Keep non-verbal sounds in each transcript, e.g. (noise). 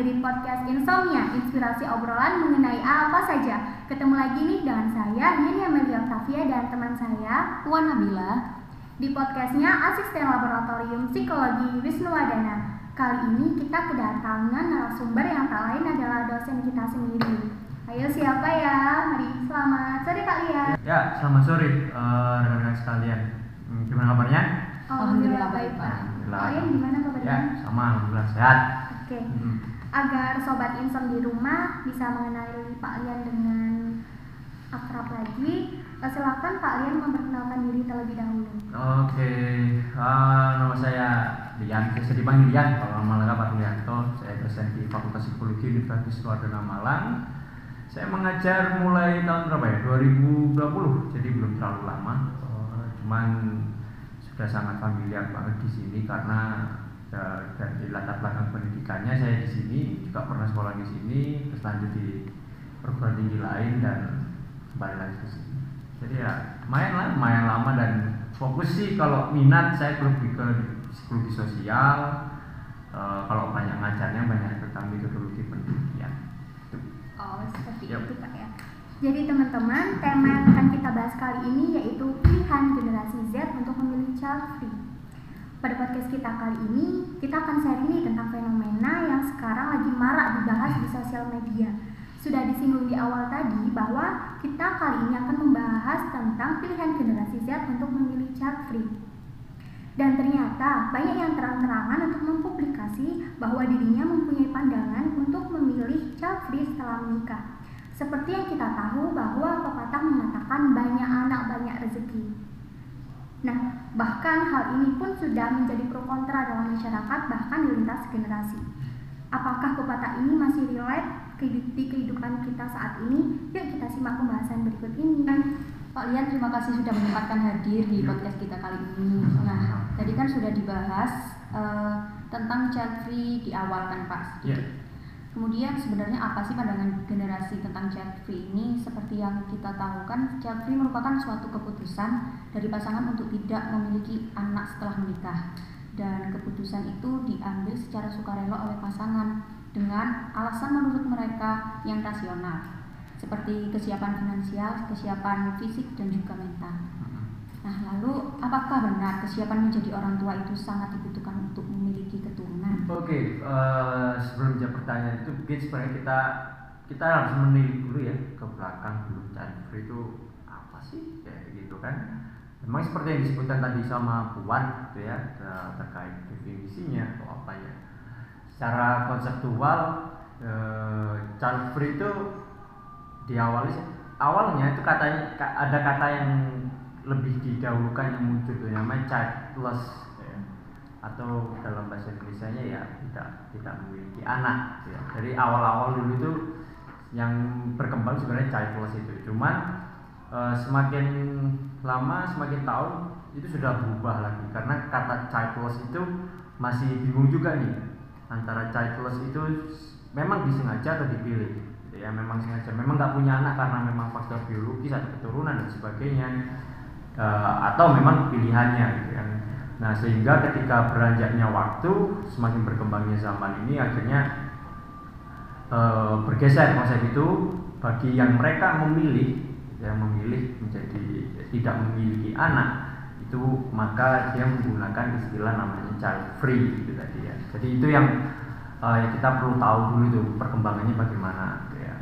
dengerin podcast Insomnia, inspirasi obrolan mengenai apa saja. Ketemu lagi nih dengan saya, Yuni Amelia Octavia dan teman saya, Puan Nabila. Di podcastnya Asisten Laboratorium Psikologi Wisnuwadana. Kali ini kita kedatangan narasumber yang tak lain adalah dosen kita sendiri. Ayo siapa ya? Mari selamat sore kalian. Ya, selamat sore uh, rekan-rekan sekalian. Hmm, Gimana kabarnya? Alhamdulillah baik baik, Pak. Alhamdulillah. Kalian gimana kabarnya? Ya, sama alhamdulillah sehat. Oke. Hmm. Agar sobat insom di rumah bisa mengenali Pak Lian dengan akrab lagi, eh, silakan Pak Lian memperkenalkan diri terlebih dahulu. Oke, uh, nama saya Dian, biasa dipanggil Dian. Kalau nama lengkap Pak Lianto, saya dosen di Fakultas Psikologi Universitas Wadana Malang. Saya mengajar mulai tahun berapa ya? 2020, jadi belum terlalu lama. Uh, cuman sudah sangat familiar banget di sini karena dari latar belakang pendidikannya saya di sini juga pernah sekolah di sini, terus lanjut di perguruan tinggi lain dan kembali lagi ke sini. Jadi ya lumayan lah, lumayan lama dan fokus sih kalau minat saya lebih ke psikologi sosial. Uh, kalau banyak ngajarnya banyak tentang metodologi pendidikan. Oh, seperti Yap. itu Pak ya. Jadi teman-teman, tema yang akan kita bahas kali ini yaitu pilihan generasi Z untuk memilih child free. Pada podcast kita kali ini, kita akan sharing nih tentang fenomena yang sekarang lagi marak dibahas di sosial media. Sudah disinggung di awal tadi bahwa kita kali ini akan membahas tentang pilihan generasi Z untuk memilih child free. Dan ternyata banyak yang terang-terangan untuk mempublikasi bahwa dirinya mempunyai pandangan untuk memilih child free setelah menikah. Seperti yang kita tahu bahwa pepatah mengatakan banyak anak banyak rezeki. Nah, bahkan hal ini pun sudah menjadi pro kontra dalam masyarakat bahkan di lintas generasi. Apakah pepatah ini masih relate ke di kehidupan kita saat ini? Yuk kita simak pembahasan berikut ini. Pak Lian terima kasih sudah menyempatkan hadir di Ya. podcast kita kali ini. Nah, tadi kan sudah dibahas eh, tentang child free di awal kan Pak. Ya. Kemudian sebenarnya apa sih pandangan generasi tentang child free ini? Seperti yang kita tahu kan, child free merupakan suatu keputusan dari pasangan untuk tidak memiliki anak setelah menikah. Dan keputusan itu diambil secara sukarela oleh pasangan dengan alasan menurut mereka yang rasional, seperti kesiapan finansial, kesiapan fisik, dan juga mental. Nah, lalu apakah benar kesiapan menjadi orang tua itu sangat dibutuhkan Oke, eh, sebelum jawab pertanyaan itu mungkin sebenarnya kita kita harus menilik dulu ya ke belakang dulu free itu apa sih kayak gitu kan? Memang seperti yang disebutkan tadi sama Puan gitu ya terkait definisinya atau apa ya. Secara konseptual child free itu diawali awalnya itu katanya ka- ada kata yang lebih didahulukan yang muncul tuh namanya childless atau dalam bahasa Indonesia nya ya tidak tidak memiliki anak gitu ya. Dari awal-awal dulu itu yang berkembang sebenarnya childless itu. Cuman eh, semakin lama semakin tahun itu sudah berubah lagi karena kata childless itu masih bingung juga nih antara childless itu memang disengaja atau dipilih gitu ya memang sengaja memang nggak punya anak karena memang faktor biologis atau keturunan dan sebagainya Eh, atau memang pilihannya gitu kan. Nah sehingga ketika beranjaknya waktu semakin berkembangnya zaman ini akhirnya eh, bergeser konsep itu bagi yang mereka memilih yang memilih menjadi tidak memiliki anak itu maka dia menggunakan istilah namanya child free gitu tadi ya. Jadi itu yang yang kita perlu tahu dulu itu perkembangannya bagaimana gitu ya.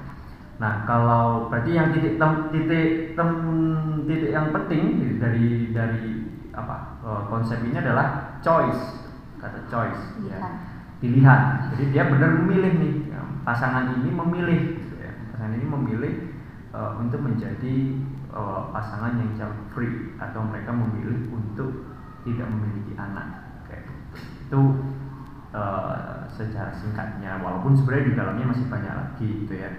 Nah, kalau berarti yang titik tem, titik tem, titik yang penting dari dari apa eh, konsep ini adalah choice kata choice ya Pilihan. pilihan. Jadi dia benar memilih nih ya, pasangan ini memilih gitu ya. pasangan ini memilih eh, untuk menjadi eh, pasangan yang child free atau mereka memilih untuk tidak memiliki anak kayak gitu. itu eh, secara singkatnya walaupun sebenarnya di dalamnya masih banyak lagi gitu ya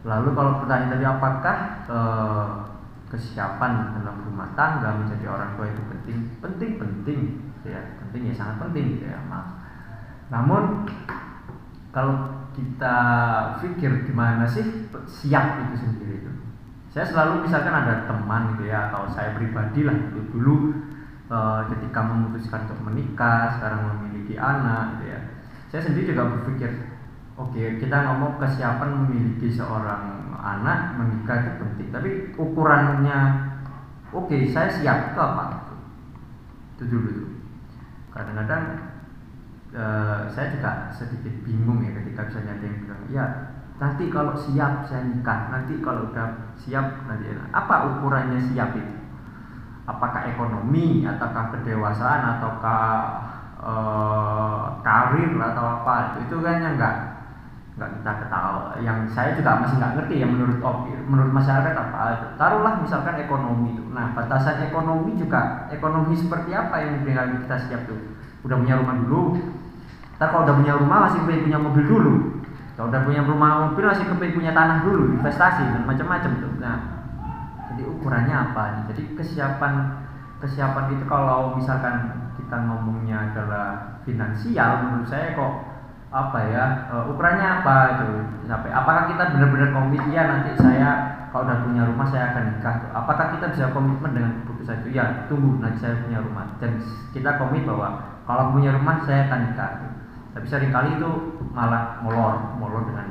lalu kalau pertanyaan tadi apakah eh, kesiapan dalam rumah tangga menjadi orang tua itu penting penting penting ya. Penting ya sangat penting gitu ya maaf namun kalau kita pikir gimana sih siap itu sendiri itu? Saya selalu misalkan ada teman gitu ya atau saya pribadi lah gitu dulu eh, ketika memutuskan untuk menikah sekarang memiliki anak gitu ya. Saya sendiri juga berpikir Oke, kita ngomong kesiapan memiliki seorang anak menikah itu penting, tapi ukurannya oke, saya siap ke apa? Itu dulu. Kadang-kadang uh, saya juga sedikit bingung ya ketika misalnya ada yang bilang, ya nanti kalau siap saya nikah, nanti kalau udah siap nanti apa ukurannya siap itu? Apakah ekonomi, ataukah kedewasaan, ataukah uh, karir atau apa? Itu kan yang enggak nggak kita ketahui yang saya juga masih nggak ngerti ya menurut menurut masyarakat apa taruhlah misalkan ekonomi itu. Nah batasan ekonomi juga ekonomi seperti apa yang dengan kita siap tuh? Udah punya rumah dulu. Ntar kalau udah punya rumah masih pengen punya mobil dulu. Kalau udah punya rumah mobil masih pengen punya tanah dulu investasi dan macam-macam tuh. Nah jadi ukurannya apa nih? Jadi kesiapan kesiapan itu kalau misalkan kita ngomongnya adalah finansial menurut saya kok apa ya uh, ukurannya apa itu sampai apakah kita benar-benar komit? Ya nanti saya kalau udah punya rumah saya akan nikah apakah kita bisa komitmen dengan keputusan itu? Ya tunggu nanti saya punya rumah. Dan kita komit bahwa kalau punya rumah saya akan nikah tapi sering kali itu malah molor molor dengan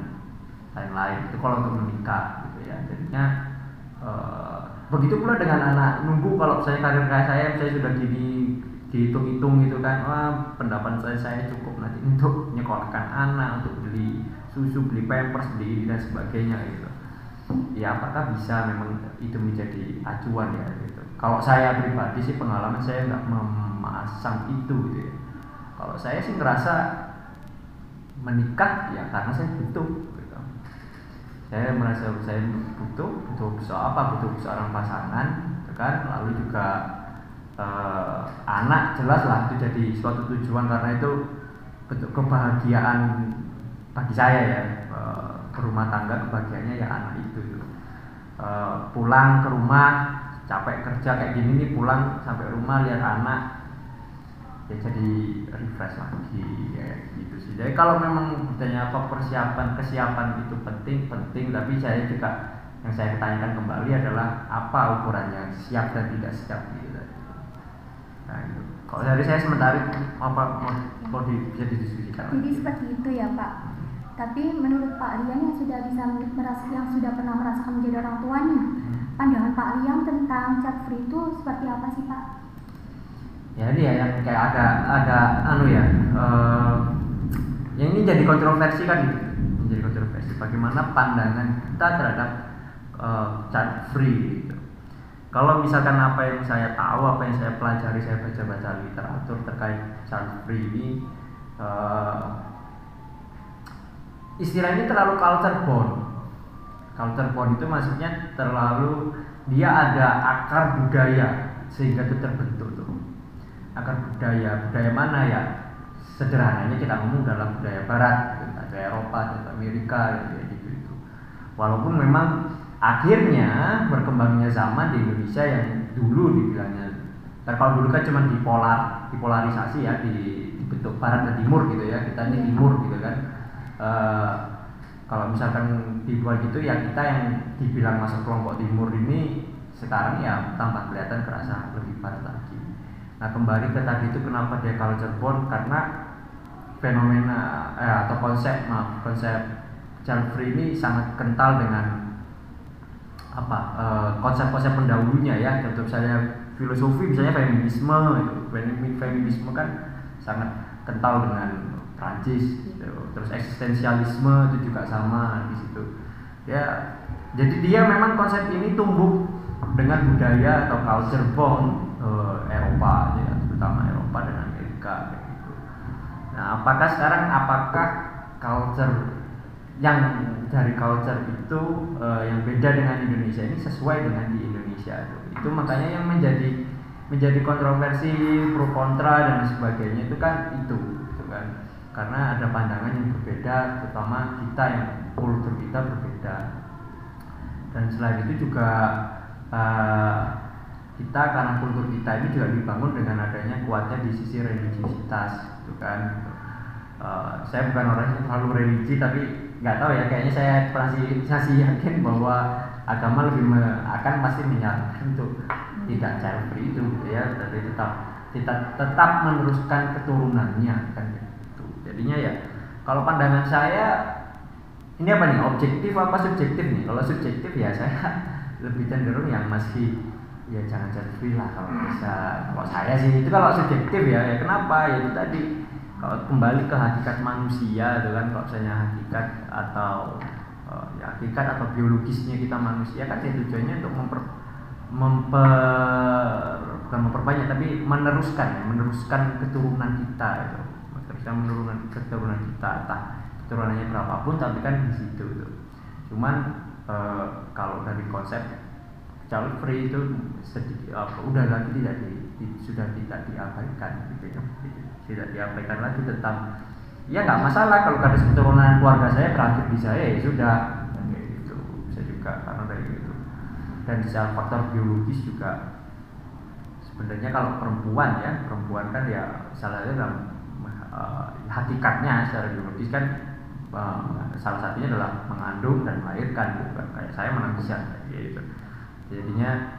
lain-lain. Itu kalau untuk menikah gitu ya. Jadinya uh, begitu pula dengan anak nunggu kalau saya karir saya saya sudah gini dihitung-hitung gitu kan wah pendapat saya saya cukup nanti untuk nyekolahkan anak untuk beli susu beli pampers beli dan sebagainya gitu. Ya apakah bisa memang itu menjadi acuan ya gitu. Kalau saya pribadi sih pengalaman saya nggak memasang itu gitu ya. Kalau saya sih ngerasa menikah ya karena saya butuh gitu. saya merasa saya butuh butuh soal apa? Butuh seorang pasangan gitu kan. Lalu juga uh, anak jelas lah itu jadi suatu tujuan karena itu bentuk kebahagiaan bagi saya ya. Uh, ke rumah tangga kebahagiaannya ya anak itu. Uh, pulang ke rumah capek kerja kayak gini nih pulang sampai rumah lihat anak ya jadi refresh lagi ya gitu sih. Jadi kalau memang bertanya apa persiapan kesiapan itu penting penting. Tapi saya juga yang saya tanyakan kembali adalah apa ukurannya siap dan tidak siap gitu Nah, itu. Kalau dari saya sementara apa mau, mau di, bisa didiskusikan. Jadi seperti itu ya Pak. Tapi menurut Pak Liang yang sudah bisa merasa, yang sudah pernah merasakan menjadi orang tuanya, hmm. pandangan Pak Liang tentang chat free itu seperti apa sih Pak? Ya ini ya yang kayak agak agak anu ya, uh, yang ini jadi kontroversi kan gitu, menjadi kontroversi. Bagaimana pandangan kita terhadap uh, chat free gitu kalau misalkan apa yang saya tahu, apa yang saya pelajari, saya baca-baca literatur terkait child free ini uh, istilah ini terlalu culture bond. Culture bond itu maksudnya terlalu dia ada akar budaya sehingga itu terbentuk tuh. Akar budaya, budaya mana ya? Sederhananya kita ngomong dalam budaya barat, ada Eropa, ada Amerika gitu, gitu. Walaupun memang akhirnya berkembangnya zaman di Indonesia yang dulu dibilangnya kalau dulu kan cuma dipolar dipolarisasi ya di, bentuk barat dan timur gitu ya kita ini timur gitu kan. E, kalau misalkan di luar gitu ya kita yang dibilang masuk kelompok timur ini sekarang ya tampak kelihatan kerasa lebih barat lagi. Nah kembali ke tadi itu kenapa dia culture bond karena fenomena eh, atau konsep maaf konsep child free ini sangat kental dengan apa eh, konsep-konsep pendahulunya ya contoh misalnya filosofi misalnya feminisme feminisme kan sangat kental dengan Prancis gitu. terus eksistensialisme itu juga sama di situ ya jadi dia memang konsep ini tumbuh dengan budaya atau culture bond uh, Eropa ya terutama Eropa dan Amerika gitu. Nah, apakah sekarang apakah culture yang dari culture itu uh, yang beda dengan Indonesia ini sesuai dengan di Indonesia itu, itu makanya yang menjadi menjadi kontroversi pro kontra dan sebagainya itu kan itu gitu kan. Karena ada pandangan yang berbeda terutama kita yang kultur kita berbeda. Dan selain itu juga uh, kita karena kultur kita ini juga dibangun dengan adanya kuatnya di sisi religiositas gitu kan. Uh, saya bukan orang yang terlalu religi tapi nggak tahu ya kayaknya saya masih masih yakin bahwa agama lebih me, akan pasti menyarankan untuk tidak child free itu ya. Tapi tetap tetap tetap meneruskan keturunannya kan gitu. Jadinya ya kalau pandangan saya ini apa nih objektif apa subjektif nih? Kalau subjektif ya saya (laughs) lebih cenderung yang masih ya jangan child free lah kalau bisa. Kalau saya sih itu kalau subjektif ya ya kenapa? Ya itu tadi kalau kembali ke hakikat manusia itu kan kalau misalnya hakikat atau uh, ya hakikat atau biologisnya kita manusia kan ya tujuannya untuk memper memper bukan memperbanyak tapi meneruskan ya, meneruskan keturunan kita itu. Kita menurunkan keturunan kita entah keturunannya berapapun tapi kan di situ itu. Cuman uh, kalau dari konsep child free itu sedikit apa udah lagi tidak di, di, sudah tidak diabaikan gitu ya tidak diabaikan lagi tentang ya nggak masalah kalau garis keturunan keluarga saya berakhir di saya ya sudah. Kayak gitu. Bisa juga karena dari itu. Dan secara faktor biologis juga sebenarnya kalau perempuan ya perempuan kan ya salah satu dalam uh, hakikatnya secara biologis kan uh, salah satunya adalah mengandung dan melahirkan gitu kan kayak saya menangis ya gitu. Jadinya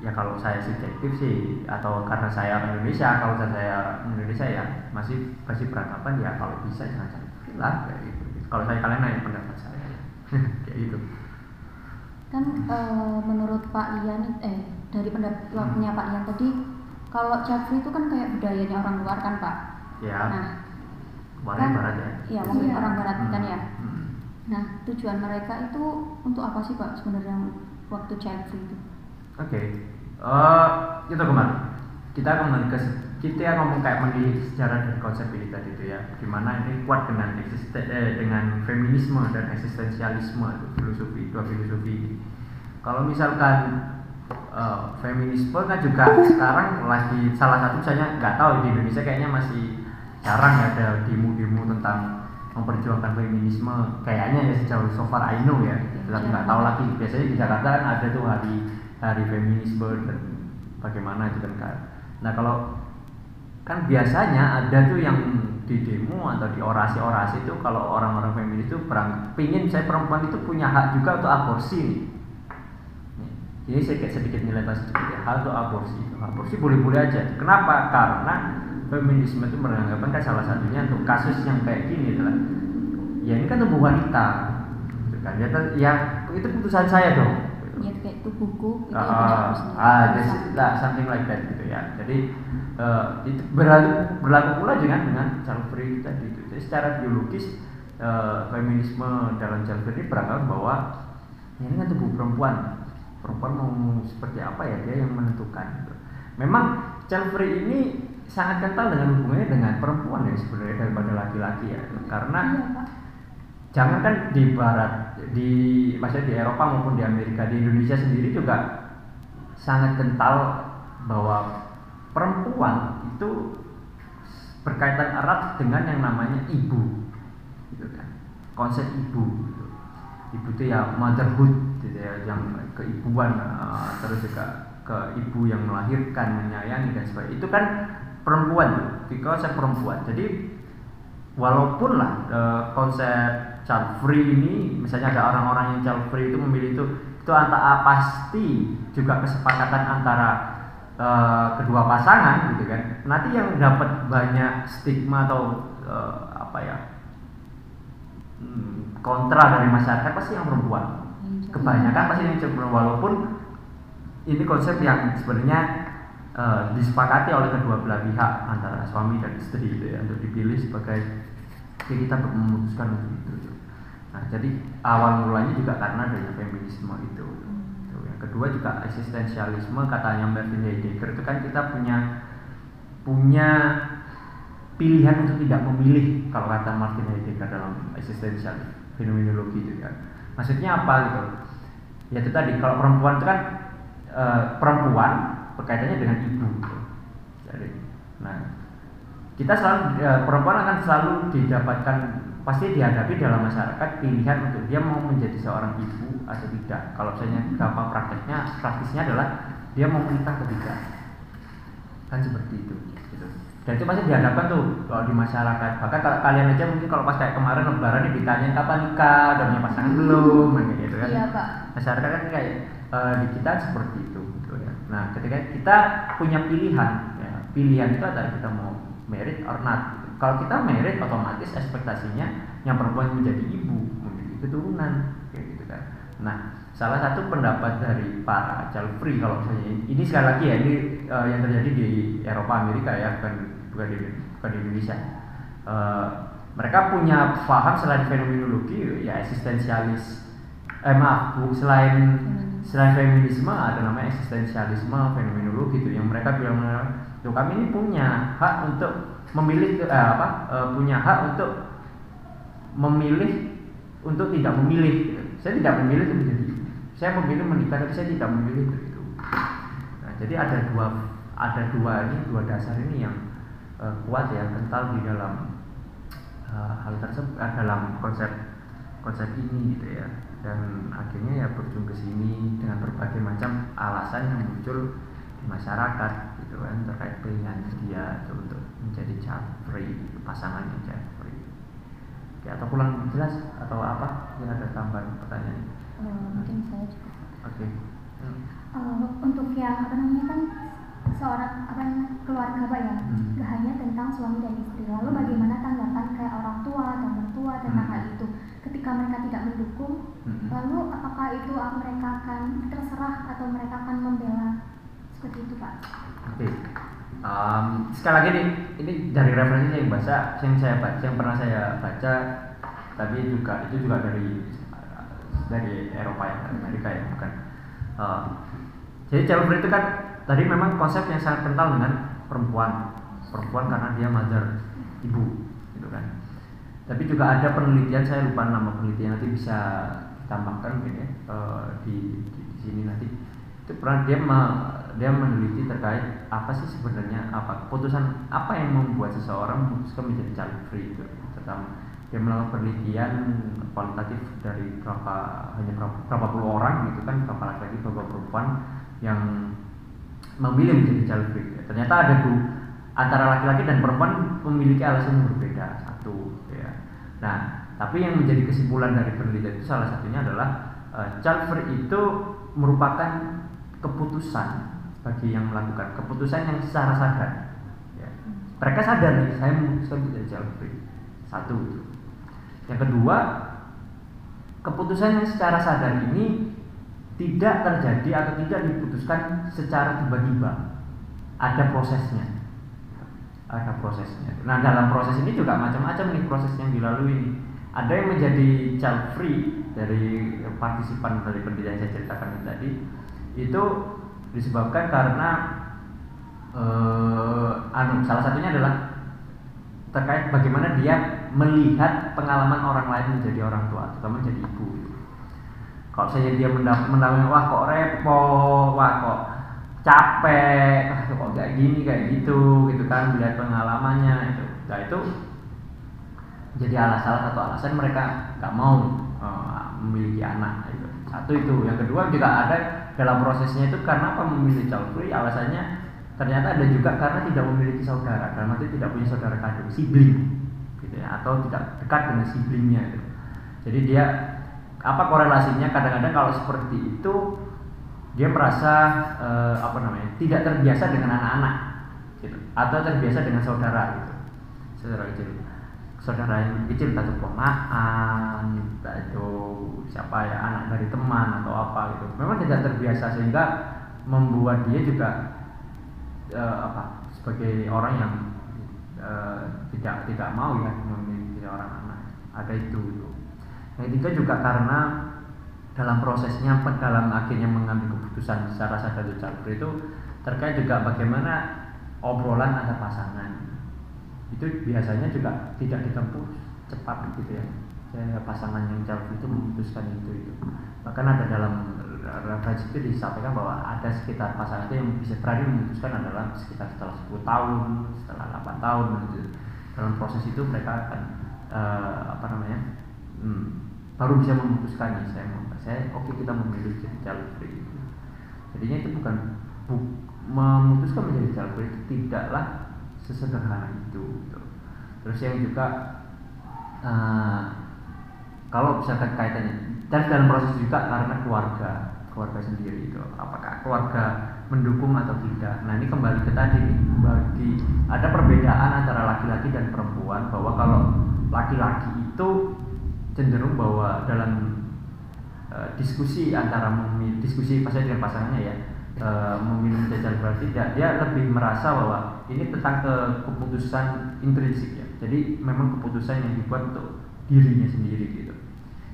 ya kalau saya subjektif sih atau karena saya orang Indonesia kalau saya Indonesia ya masih masih beranggapan ya kalau bisa jangan cari lah kayak gitu kalau saya kalian nanya pendapat saya (laughs) kayak gitu kan e, menurut Pak Ian eh dari pendapatnya hmm. Pak Ian tadi kalau Jafri itu kan kayak budayanya orang luar kan Pak ya nah kan, barat ya iya mungkin ya. orang barat hmm. kan ya hmm. Nah, tujuan mereka itu untuk apa sih Pak sebenarnya waktu free itu? Oke, okay. uh, eh, itu kembali. Kita kembali ke kita ngomong kayak mendiri sejarah dari konsep ini tadi itu ya, di mana ini kuat dengan eksisten, eh, dengan feminisme dan eksistensialisme itu filosofi dua filosofi. Kalau misalkan uh, feminisme kan juga sekarang lagi salah satu misalnya nggak tahu di Indonesia kayaknya masih jarang ada demo-demo tentang memperjuangkan feminisme kayaknya ya sejauh so far I know ya tapi nggak tahu lagi biasanya di Jakarta kan ada tuh hari hari feminisme dan bagaimana itu kan nah kalau kan biasanya ada tuh yang di demo atau di orasi-orasi itu kalau orang-orang feminis itu perang pingin saya perempuan itu punya hak juga untuk aborsi ini saya kayak sedikit nilai sedikit ya hal untuk aborsi. Aborsi boleh-boleh aja. Kenapa? Karena feminisme itu beranggapan kan salah satunya untuk kasus yang kayak gini adalah ya ini kan tubuh wanita. Gitu kan. Ya, ya itu putusan saya dong ya kayak itu buku itu uh, ah lah something like that gitu ya. Jadi uh, itu berlaku berlaku pula dengan dengan free tadi itu jadi secara biologis uh, feminisme dalam free beranggapan bahwa ya ini kan tubuh perempuan. Perempuan mau seperti apa ya? Dia yang menentukan gitu. memang free ini sangat kental dengan hubungannya dengan perempuan ya sebenarnya daripada laki-laki ya. Karena iya, jangan kan di barat di maksudnya di Eropa maupun di Amerika di Indonesia sendiri juga sangat kental bahwa perempuan itu berkaitan erat dengan yang namanya ibu gitu kan. Konsep ibu gitu. ibu itu ya motherhood gitu ya yang keibuan uh, terus juga ke ibu yang melahirkan menyayangi dan sebagainya. Itu kan perempuan konsep perempuan. Jadi walaupun lah e, konsep child free ini misalnya ada orang-orang yang child free itu memilih itu itu antara pasti juga kesepakatan antara e, kedua pasangan gitu kan. Nanti yang dapat banyak stigma atau e, apa ya hmm, kontra dari masyarakat pasti yang perempuan. Kebanyakan pasti yang perempuan walaupun ini konsep yang sebenarnya uh, disepakati oleh kedua belah pihak antara suami dan istri gitu ya untuk dipilih sebagai ya kita memutuskan untuk itu. Nah jadi awal mulanya juga karena dari feminisme itu. Gitu. Yang kedua juga eksistensialisme katanya Martin Heidegger itu kan kita punya punya pilihan untuk tidak memilih kalau kata Martin Heidegger dalam eksistensial fenomenologi itu kan. Maksudnya apa gitu? Ya itu tadi kalau perempuan itu kan e, perempuan berkaitannya dengan ibu. Jadi, nah kita selalu ya, perempuan akan selalu didapatkan pasti dihadapi dalam masyarakat pilihan untuk dia mau menjadi seorang ibu atau tidak. Kalau misalnya gampang prakteknya, praktisnya adalah dia mau menikah atau tidak. Kan seperti itu. Gitu. Dan itu pasti dihadapkan tuh kalau di masyarakat. Bahkan kalau kalian aja mungkin kalau pas kayak kemarin lebaran ditanya kapan nikah, udah punya pasangan belum, gitu kan. Iya, Pak. Masyarakat kan kayak uh, di kita seperti itu. Nah, ketika kita punya pilihan, ya, pilihan itu adalah kita mau merit or not. Kalau kita merit, otomatis ekspektasinya yang perempuan menjadi ibu memiliki keturunan kayak gitu kan. Nah salah satu pendapat dari para child free kalau misalnya ini sekali lagi ya ini uh, yang terjadi di Eropa Amerika ya bukan bukan di bukan di Indonesia. Uh, mereka punya paham selain fenomenologi ya eksistensialis eh maaf bu selain selain feminisme ada namanya eksistensialisme fenomenologi itu yang mereka bilang tuh kami ini punya hak untuk memilih eh, apa eh, punya hak untuk memilih untuk tidak memilih. Saya tidak memilih untuk menjadi saya memilih menikah tapi saya tidak memilih itu. Nah, jadi ada dua ada dua ini dua dasar ini yang uh, kuat ya kental di dalam uh, hal tersebut dalam konsep konsep ini gitu ya. Dan akhirnya ya berujung ke sini dengan berbagai macam alasan yang muncul di masyarakat gitu kan terkait pilihan dia itu untuk menjadi child free pasangan yang child free ya atau pulang jelas atau apa yang ada tambahan pertanyaan uh, mungkin saya juga oke okay. hmm. uh, untuk yang apa namanya kan seorang apa keluarga pak ya hmm. gak hanya tentang suami dan istri lalu bagaimana tanggapan kayak orang tua atau mertua tentang hmm. hal itu ketika mereka tidak mendukung hmm. lalu apakah itu mereka akan terserah atau mereka akan membela seperti itu pak. Oke. Okay. um, sekali lagi nih ini dari referensi yang baca yang saya baca yang pernah saya baca tapi juga itu juga dari dari Eropa ya dari Amerika ya bukan. Uh, jadi jalur itu kan tadi memang konsep yang sangat kental dengan perempuan. Perempuan karena dia mother ibu gitu kan. Tapi juga ada penelitian saya lupa nama penelitian nanti bisa ditambahkan mungkin ya uh, di, di, di sini nanti. Itu pernah dia dia meneliti terkait apa sih sebenarnya apa keputusan apa yang membuat seseorang memutuskan menjadi child free itu terutama dia melakukan penelitian kualitatif dari berapa hanya berapa, puluh orang gitu kan berapa laki-laki berapa perempuan yang memilih menjadi child free. Ternyata ada tuh antara laki-laki dan perempuan memiliki alasan yang berbeda satu ya. Nah, tapi yang menjadi kesimpulan dari penelitian itu salah satunya adalah uh, child free itu merupakan keputusan bagi yang melakukan keputusan yang secara sadar. Ya. Mereka sadar nih, saya memutuskan menjadi child free. Satu. Yang kedua, keputusan yang secara sadar ini tidak terjadi atau tidak diputuskan secara tiba-tiba. Ada prosesnya. Ada prosesnya. Nah, dalam proses ini juga macam-macam nih proses yang dilalui Ada yang menjadi child free dari partisipan dari pendidikan yang saya ceritakan tadi itu disebabkan karena eh, anu salah satunya adalah terkait bagaimana dia melihat pengalaman orang lain menjadi orang tua, terutama menjadi ibu. Kalau saya dia mendampingi wah kok repot wah kok capek wah (laughs) kok kayak gini kayak gitu gitu kan melihat pengalamannya itu. Nah itu jadi alasan salah satu alasan mereka nggak mau uh, memiliki anak itu satu itu. Yang kedua juga ada dalam prosesnya itu karena apa? Memilih free alasannya ternyata ada juga karena tidak memiliki saudara. Karena itu tidak punya saudara kandung sibling gitu ya. Atau tidak dekat dengan siblingnya gitu. jadi dia apa korelasinya? Kadang-kadang kalau seperti itu dia merasa eh, apa namanya tidak terbiasa dengan anak-anak gitu. Atau terbiasa dengan saudara gitu. Saudara kecil saudara yang kecil entah itu ponakan entah itu siapa ya anak dari teman atau apa gitu. Memang tidak terbiasa sehingga membuat dia juga eh, apa sebagai orang yang eh, tidak tidak mau ya memiliki orang anak. Ada itu gitu. Yang ketiga juga karena dalam prosesnya dalam akhirnya mengambil keputusan secara sadar itu terkait juga bagaimana obrolan antar pasangan itu biasanya juga tidak ditempuh cepat gitu ya. Pasangan yang jauh itu memutuskan itu itu. Bahkan ada dalam referensi itu disampaikan bahwa ada sekitar pasangan itu yang bisa berani memutuskan adalah sekitar setelah 10 tahun setelah 8 tahun gitu. dalam proses itu mereka akan uh, apa namanya hmm, baru bisa memutuskan nih saya mau saya oke okay, kita memilih jadi jalur free jadinya itu bukan bu, memutuskan menjadi jalur free itu tidaklah sesederhana itu gitu. terus yang juga uh, kalau misalkan kaitannya dan dalam proses juga karena keluarga keluarga sendiri itu apakah keluarga mendukung atau tidak nah ini kembali ke tadi bagi ada perbedaan antara laki-laki dan perempuan bahwa kalau laki-laki itu cenderung bahwa dalam uh, diskusi antara memilih diskusi pas dengan pasangannya ya uh, memilih jajan berarti dia, dia lebih merasa bahwa ini tentang ke keputusan intrinsik ya. Jadi memang keputusan yang dibuat untuk dirinya sendiri gitu.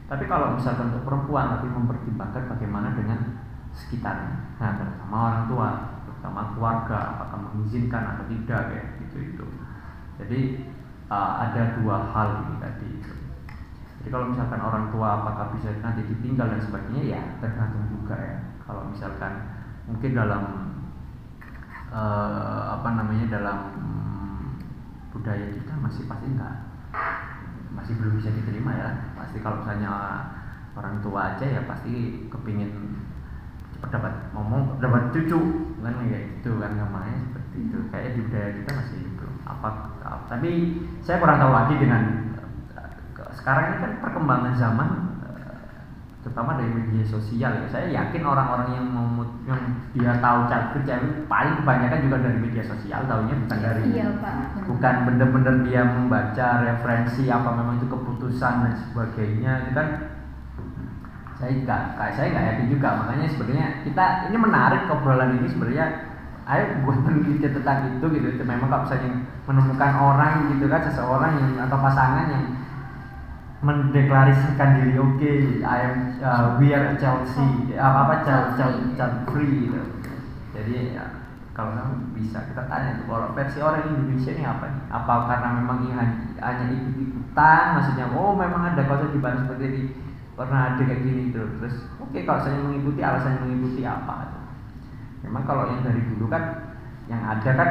Tapi kalau misalkan untuk perempuan lebih mempertimbangkan bagaimana dengan sekitarnya. Nah terutama orang tua terutama keluarga apakah mengizinkan atau tidak kayak gitu itu. Jadi uh, ada dua hal ini tadi jadi kalau misalkan orang tua apakah bisa nanti ditinggal dan sebagainya ya tergantung juga ya. Kalau misalkan mungkin dalam uh, apa namanya dalam budaya kita masih pasti enggak masih belum bisa diterima ya. Pasti kalau misalnya orang tua aja ya pasti kepingin cepat dapat ngomong dapat cucu kan kayak gitu kan namanya seperti itu. Kayak di budaya kita masih belum apa, apa tapi saya kurang tahu lagi dengan sekarang ini kan perkembangan zaman terutama dari media sosial ya. Saya yakin orang-orang yang mau yang dia tahu chat cewek paling kebanyakan juga dari media sosial tahunya bukan dari iya, Pak. bukan bener-bener dia membaca referensi apa memang itu keputusan dan sebagainya itu kan saya nggak kayak saya nggak yakin juga. Makanya sebenarnya kita ini menarik obrolan ini sebenarnya. Ayo buat penelitian tentang itu gitu. Memang kalau misalnya menemukan orang gitu kan seseorang yang atau pasangan yang mendeklarasikan diri oke okay, I am uh, we are Chelsea apa apa Chelsea, Chelsea free gitu. Jadi ya, kalau kamu bisa kita tanya tuh kalau versi orang Indonesia ini apa nih? Apa karena memang ini hanya ikut ikutan maksudnya oh memang ada konsep di Bandung seperti ini pernah ada kayak gini terus terus oke okay, kalau saya mengikuti alasan mengikuti apa? Memang kalau yang dari dulu kan yang ada kan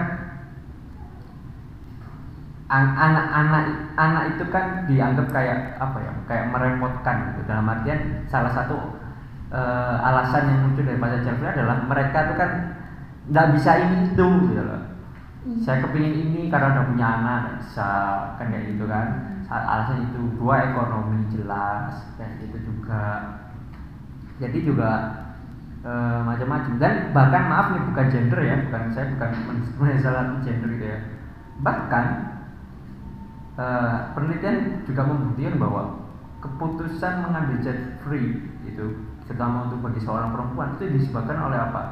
anak-anak anak itu kan dianggap kayak apa ya kayak merepotkan gitu. Dalam artian salah satu e, alasan yang muncul dari bahasa Jeffrey adalah mereka itu kan nggak bisa ini itu gitu loh. Hmm. saya kepingin ini karena udah punya anak bisa kan kayak gitu kan. Hmm. alasan itu. Dua ekonomi jelas dan itu juga. Jadi juga e, macam-macam. Dan bahkan maaf nih bukan gender ya bukan saya bukan menyesalkan gender gitu ya. Bahkan uh, penelitian juga membuktikan bahwa keputusan mengambil jet free itu terutama untuk bagi seorang perempuan itu disebabkan oleh apa?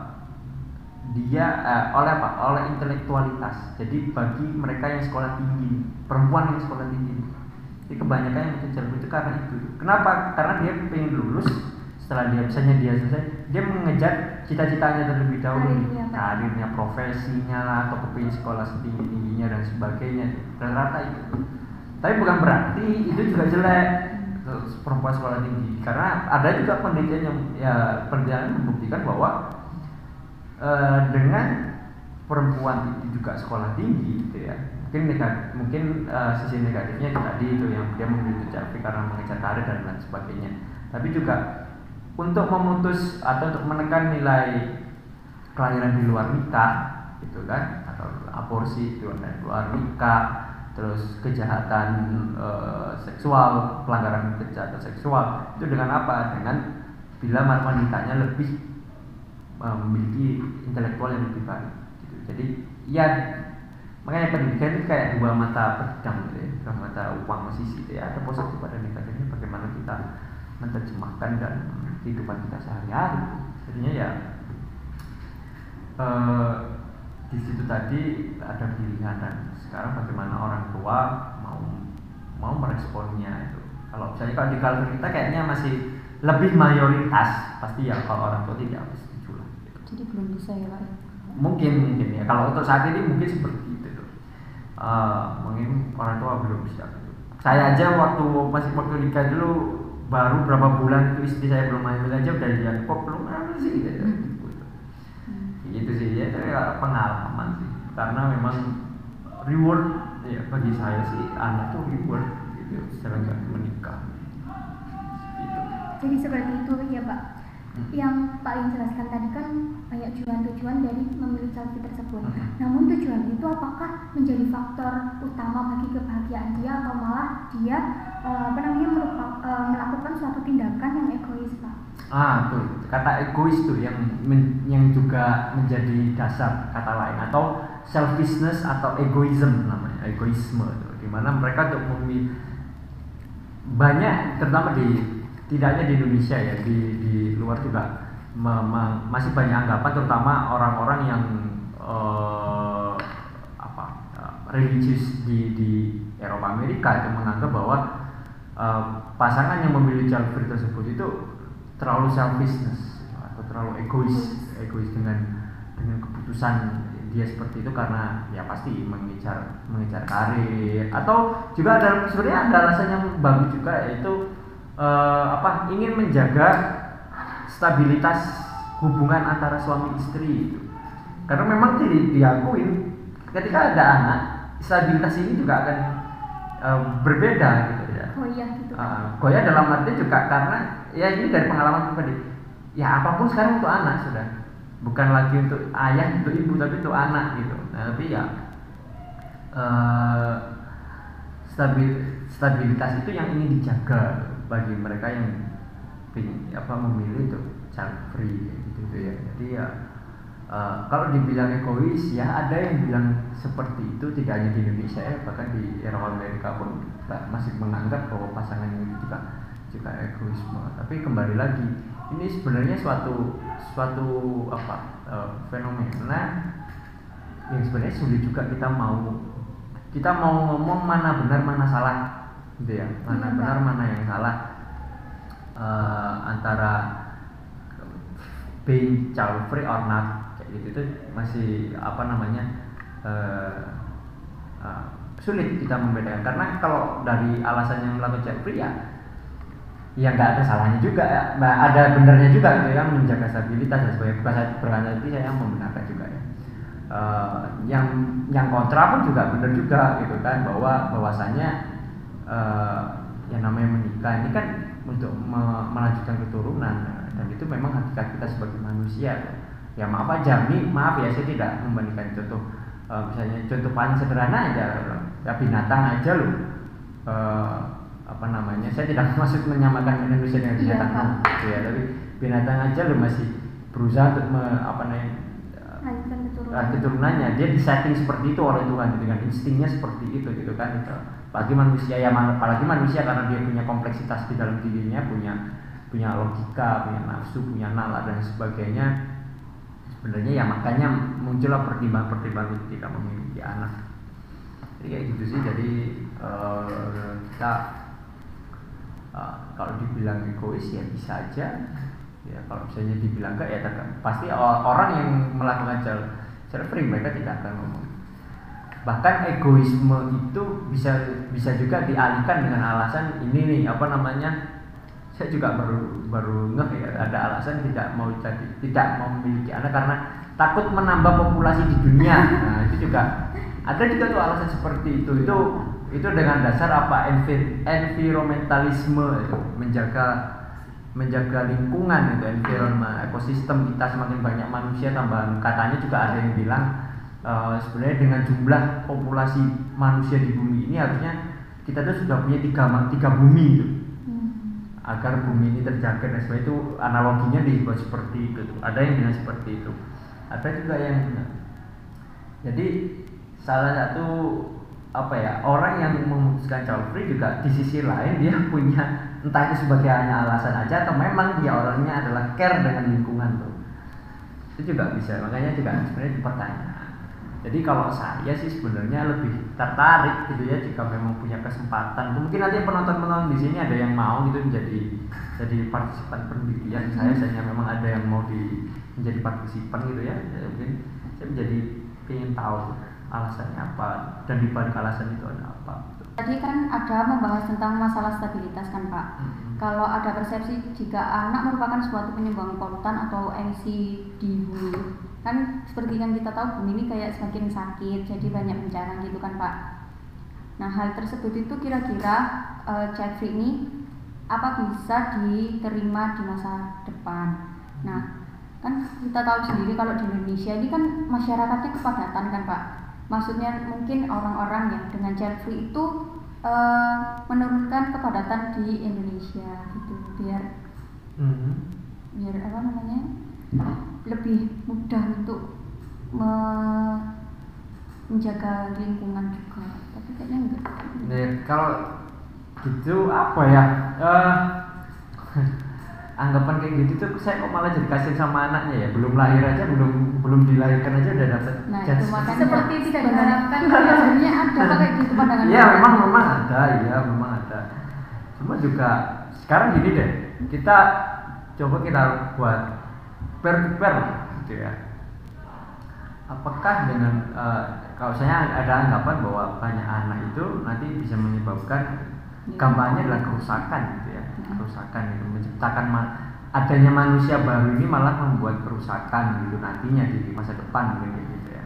Dia uh, oleh apa? Oleh intelektualitas. Jadi bagi mereka yang sekolah tinggi, perempuan yang sekolah tinggi, jadi kebanyakan yang mengejar itu karena itu. Kenapa? Karena dia ingin lulus setelah dia misalnya dia selesai dia mengejar cita-citanya terlebih dahulu. karirnya, karirnya profesinya lah atau kepingin sekolah setinggi tingginya dan sebagainya. Rata-rata itu. Tapi bukan berarti itu juga jelek perempuan sekolah tinggi. Karena ada juga penelitian yang ya penelitian membuktikan bahwa e, dengan perempuan itu juga sekolah tinggi gitu ya mungkin negatif, mungkin e, sisi negatifnya tadi itu yang dia memilih tapi karena mengejar karir dan lain sebagainya. Tapi juga untuk memutus atau untuk menekan nilai kelahiran di luar nikah gitu kan atau aborsi itu di luar nikah terus kejahatan e, seksual, pelanggaran kejahatan seksual itu dengan apa? Dengan bila wanitanya lebih e, memiliki intelektual yang lebih baik. Gitu. Jadi ya makanya pendidikan itu kayak dua mata pedang gitu ya, dua mata uang sisi gitu ya. Ada positif ada negatifnya bagaimana kita menerjemahkan dan kehidupan kita sehari-hari. Jadinya ya e, di situ tadi ada pilihan dan sekarang bagaimana orang tua mau mau meresponnya itu. Kalau misalnya kalau di culture kita kayaknya masih lebih mayoritas pasti ya kalau orang tua tidak setuju lah. Jadi belum bisa ya pak ya? mungkin mungkin ya. Kalau untuk saat ini mungkin seperti itu uh, mungkin orang tua belum bisa saya aja waktu masih waktu nikah dulu baru berapa bulan itu istri saya belum hamil aja udah lihat kok belum hamil sih gitu. Hmm. gitu. itu sih ya itu pengalaman sih karena memang reward ya bagi saya sih anak tuh reward gitu secara nggak menikah gitu. jadi seperti itu ya pak hmm. yang paling jelaskan tadi kan banyak tujuan-tujuan dari memilih calon tersebut hmm. namun tujuan itu apakah menjadi faktor utama bagi kebahagiaan dia atau malah dia uh, apa namanya merupakan, uh, melakukan suatu tindakan yang egois pak ah tuh kata egois tuh yang men, yang juga menjadi dasar kata lain atau selfishness atau egoism namanya egoisme itu di mana mereka untuk memilih banyak terutama di tidak hanya di Indonesia ya di di luar juga. Me, me, masih banyak anggapan terutama orang-orang yang uh, apa uh, religius di di Eropa Amerika itu menganggap bahwa uh, pasangan yang memilih free tersebut itu terlalu selfishness atau terlalu egois egois dengan dengan keputusan dia seperti itu karena ya pasti mengejar mengejar karir. Atau juga ada sebenarnya ada alasan yang bagus juga yaitu uh, apa ingin menjaga stabilitas hubungan antara suami istri karena memang di, diakuin ketika ada anak stabilitas ini juga akan uh, berbeda gitu ya. Goyah gitu uh, goyah dalam arti juga karena ya ini dari pengalaman pribadi. Ya apa pun sekarang untuk anak sudah. Bukan lagi untuk ayah untuk ibu tapi untuk anak gitu. Nah, tapi ya uh, stabil stabilitas itu yang ingin dijaga bagi mereka yang apa memilih untuk child free gitu, gitu ya. Jadi ya uh, kalau dibilang egois ya ada yang bilang seperti itu tidak hanya di Indonesia ya bahkan di Eropa Amerika pun masih menganggap bahwa pasangan ini juga juga egoisme. Tapi kembali lagi ini sebenarnya suatu suatu apa uh, fenomena yang sebenarnya sulit juga kita mau kita mau ngomong mana benar mana salah gitu ya. Mana iya, benar mana yang salah. Uh, antara being child free or not kayak gitu itu masih apa namanya uh, uh, sulit kita membedakan. Karena kalau dari alasan yang melakukan child free ya ya nggak ada salahnya juga ya. Ada benernya juga gitu ya menjaga stabilitas dan sebagainya. Bukan saya itu saya yang membenarkan juga ya. Uh, yang yang kontra pun juga benar juga gitu kan bahwa bahwasannya uh, yang namanya menikah ini kan untuk me melanjutkan keturunan. Dan itu memang hakikat kita sebagai manusia. Ya maaf aja nih maaf ya saya tidak membandingkan contoh uh, misalnya contoh paling sederhana aja. Ya binatang aja loh. Uh, apa namanya saya tidak (laughs) maksud menyamakan manusia dengan iya, binatang. Gitu ya tapi binatang aja lo masih berusaha untuk me, apa namanya keturunannya. dia disetting seperti itu oleh Tuhan dengan instingnya seperti itu gitu kan. Apalagi manusia ya apalagi manusia karena dia punya kompleksitas di dalam dirinya punya punya logika punya nafsu punya nalar dan sebagainya. Sebenarnya ya makanya muncullah pertimbangan-pertimbangan ketika memiliki anak. Jadi kayak gitu sih. Jadi uh, kita uh, kalau dibilang egois ya bisa aja. Ya kalau misalnya dibilang enggak ya pasti orang yang melakukan self mereka tidak akan ngomong bahkan egoisme itu bisa bisa juga dialihkan dengan alasan ini nih apa namanya saya juga baru baru ngeh ya ada alasan tidak mau jadi tidak memiliki anak karena takut menambah populasi di dunia. Nah itu juga ada juga tuh alasan seperti itu. Itu itu dengan dasar apa? Environmentalisme itu menjaga menjaga lingkungan itu environment ekosistem kita semakin banyak manusia tambahan katanya juga ada yang bilang uh, sebenarnya dengan jumlah populasi manusia di bumi ini harusnya kita tuh sudah punya tiga tiga bumi itu hmm. agar bumi ini terjaga dan sebagainya itu analoginya dibuat seperti itu ada yang bilang seperti itu. Ada juga yang jadi salah satu apa ya orang yang memutuskan child free juga di sisi lain dia (laughs) punya entah itu sebagai hanya alasan aja atau memang dia orangnya adalah care dengan lingkungan tuh. Itu juga bisa makanya juga sebenarnya pertanyaan jadi kalau saya sih sebenarnya lebih tertarik gitu ya jika memang punya kesempatan mungkin nanti penonton-penonton di sini ada yang mau gitu menjadi jadi partisipan pendidikan saya. Saya memang ada yang mau di menjadi partisipan gitu ya, ya mungkin saya menjadi ingin tahu alasannya apa dan di balik alasan itu ada apa Tadi kan ada membahas tentang masalah stabilitas kan Pak. Hmm. Kalau ada persepsi jika anak merupakan suatu penyumbang polutan atau emisi di bumi, kan seperti yang kita tahu bumi ini kayak semakin sakit, jadi banyak bencana gitu kan Pak. Nah hal tersebut itu kira-kira uh, free ini apa bisa diterima di masa depan? Nah kan kita tahu sendiri kalau di Indonesia ini kan masyarakatnya kepadatan kan Pak maksudnya mungkin orang-orang yang dengan free itu uh, menurunkan kepadatan di Indonesia gitu biar mm-hmm. biar apa namanya lebih mudah untuk me menjaga lingkungan juga. Tapi kayaknya enggak. Ya, kalau gitu apa ya? Uh, (laughs) anggapan kayak gitu tuh saya kok malah jadi kasihan sama anaknya ya. Belum lahir aja belum belum dilahirkan aja udah dapat Nah, itu makanya Seperti tidak diharapkan. (laughs) biasanya ada kayak gitu pandangan Iya orang. memang memang ada ya memang ada. Cuma juga sekarang gini deh kita coba kita buat per per gitu ya. Apakah dengan eh, kalau saya ada anggapan bahwa banyak anak itu nanti bisa menyebabkan gampangnya adalah kerusakan gitu ya. Kerusakan itu menciptakan ma- adanya manusia baru ini malah membuat kerusakan gitu nantinya di masa depan mungkin gitu ya.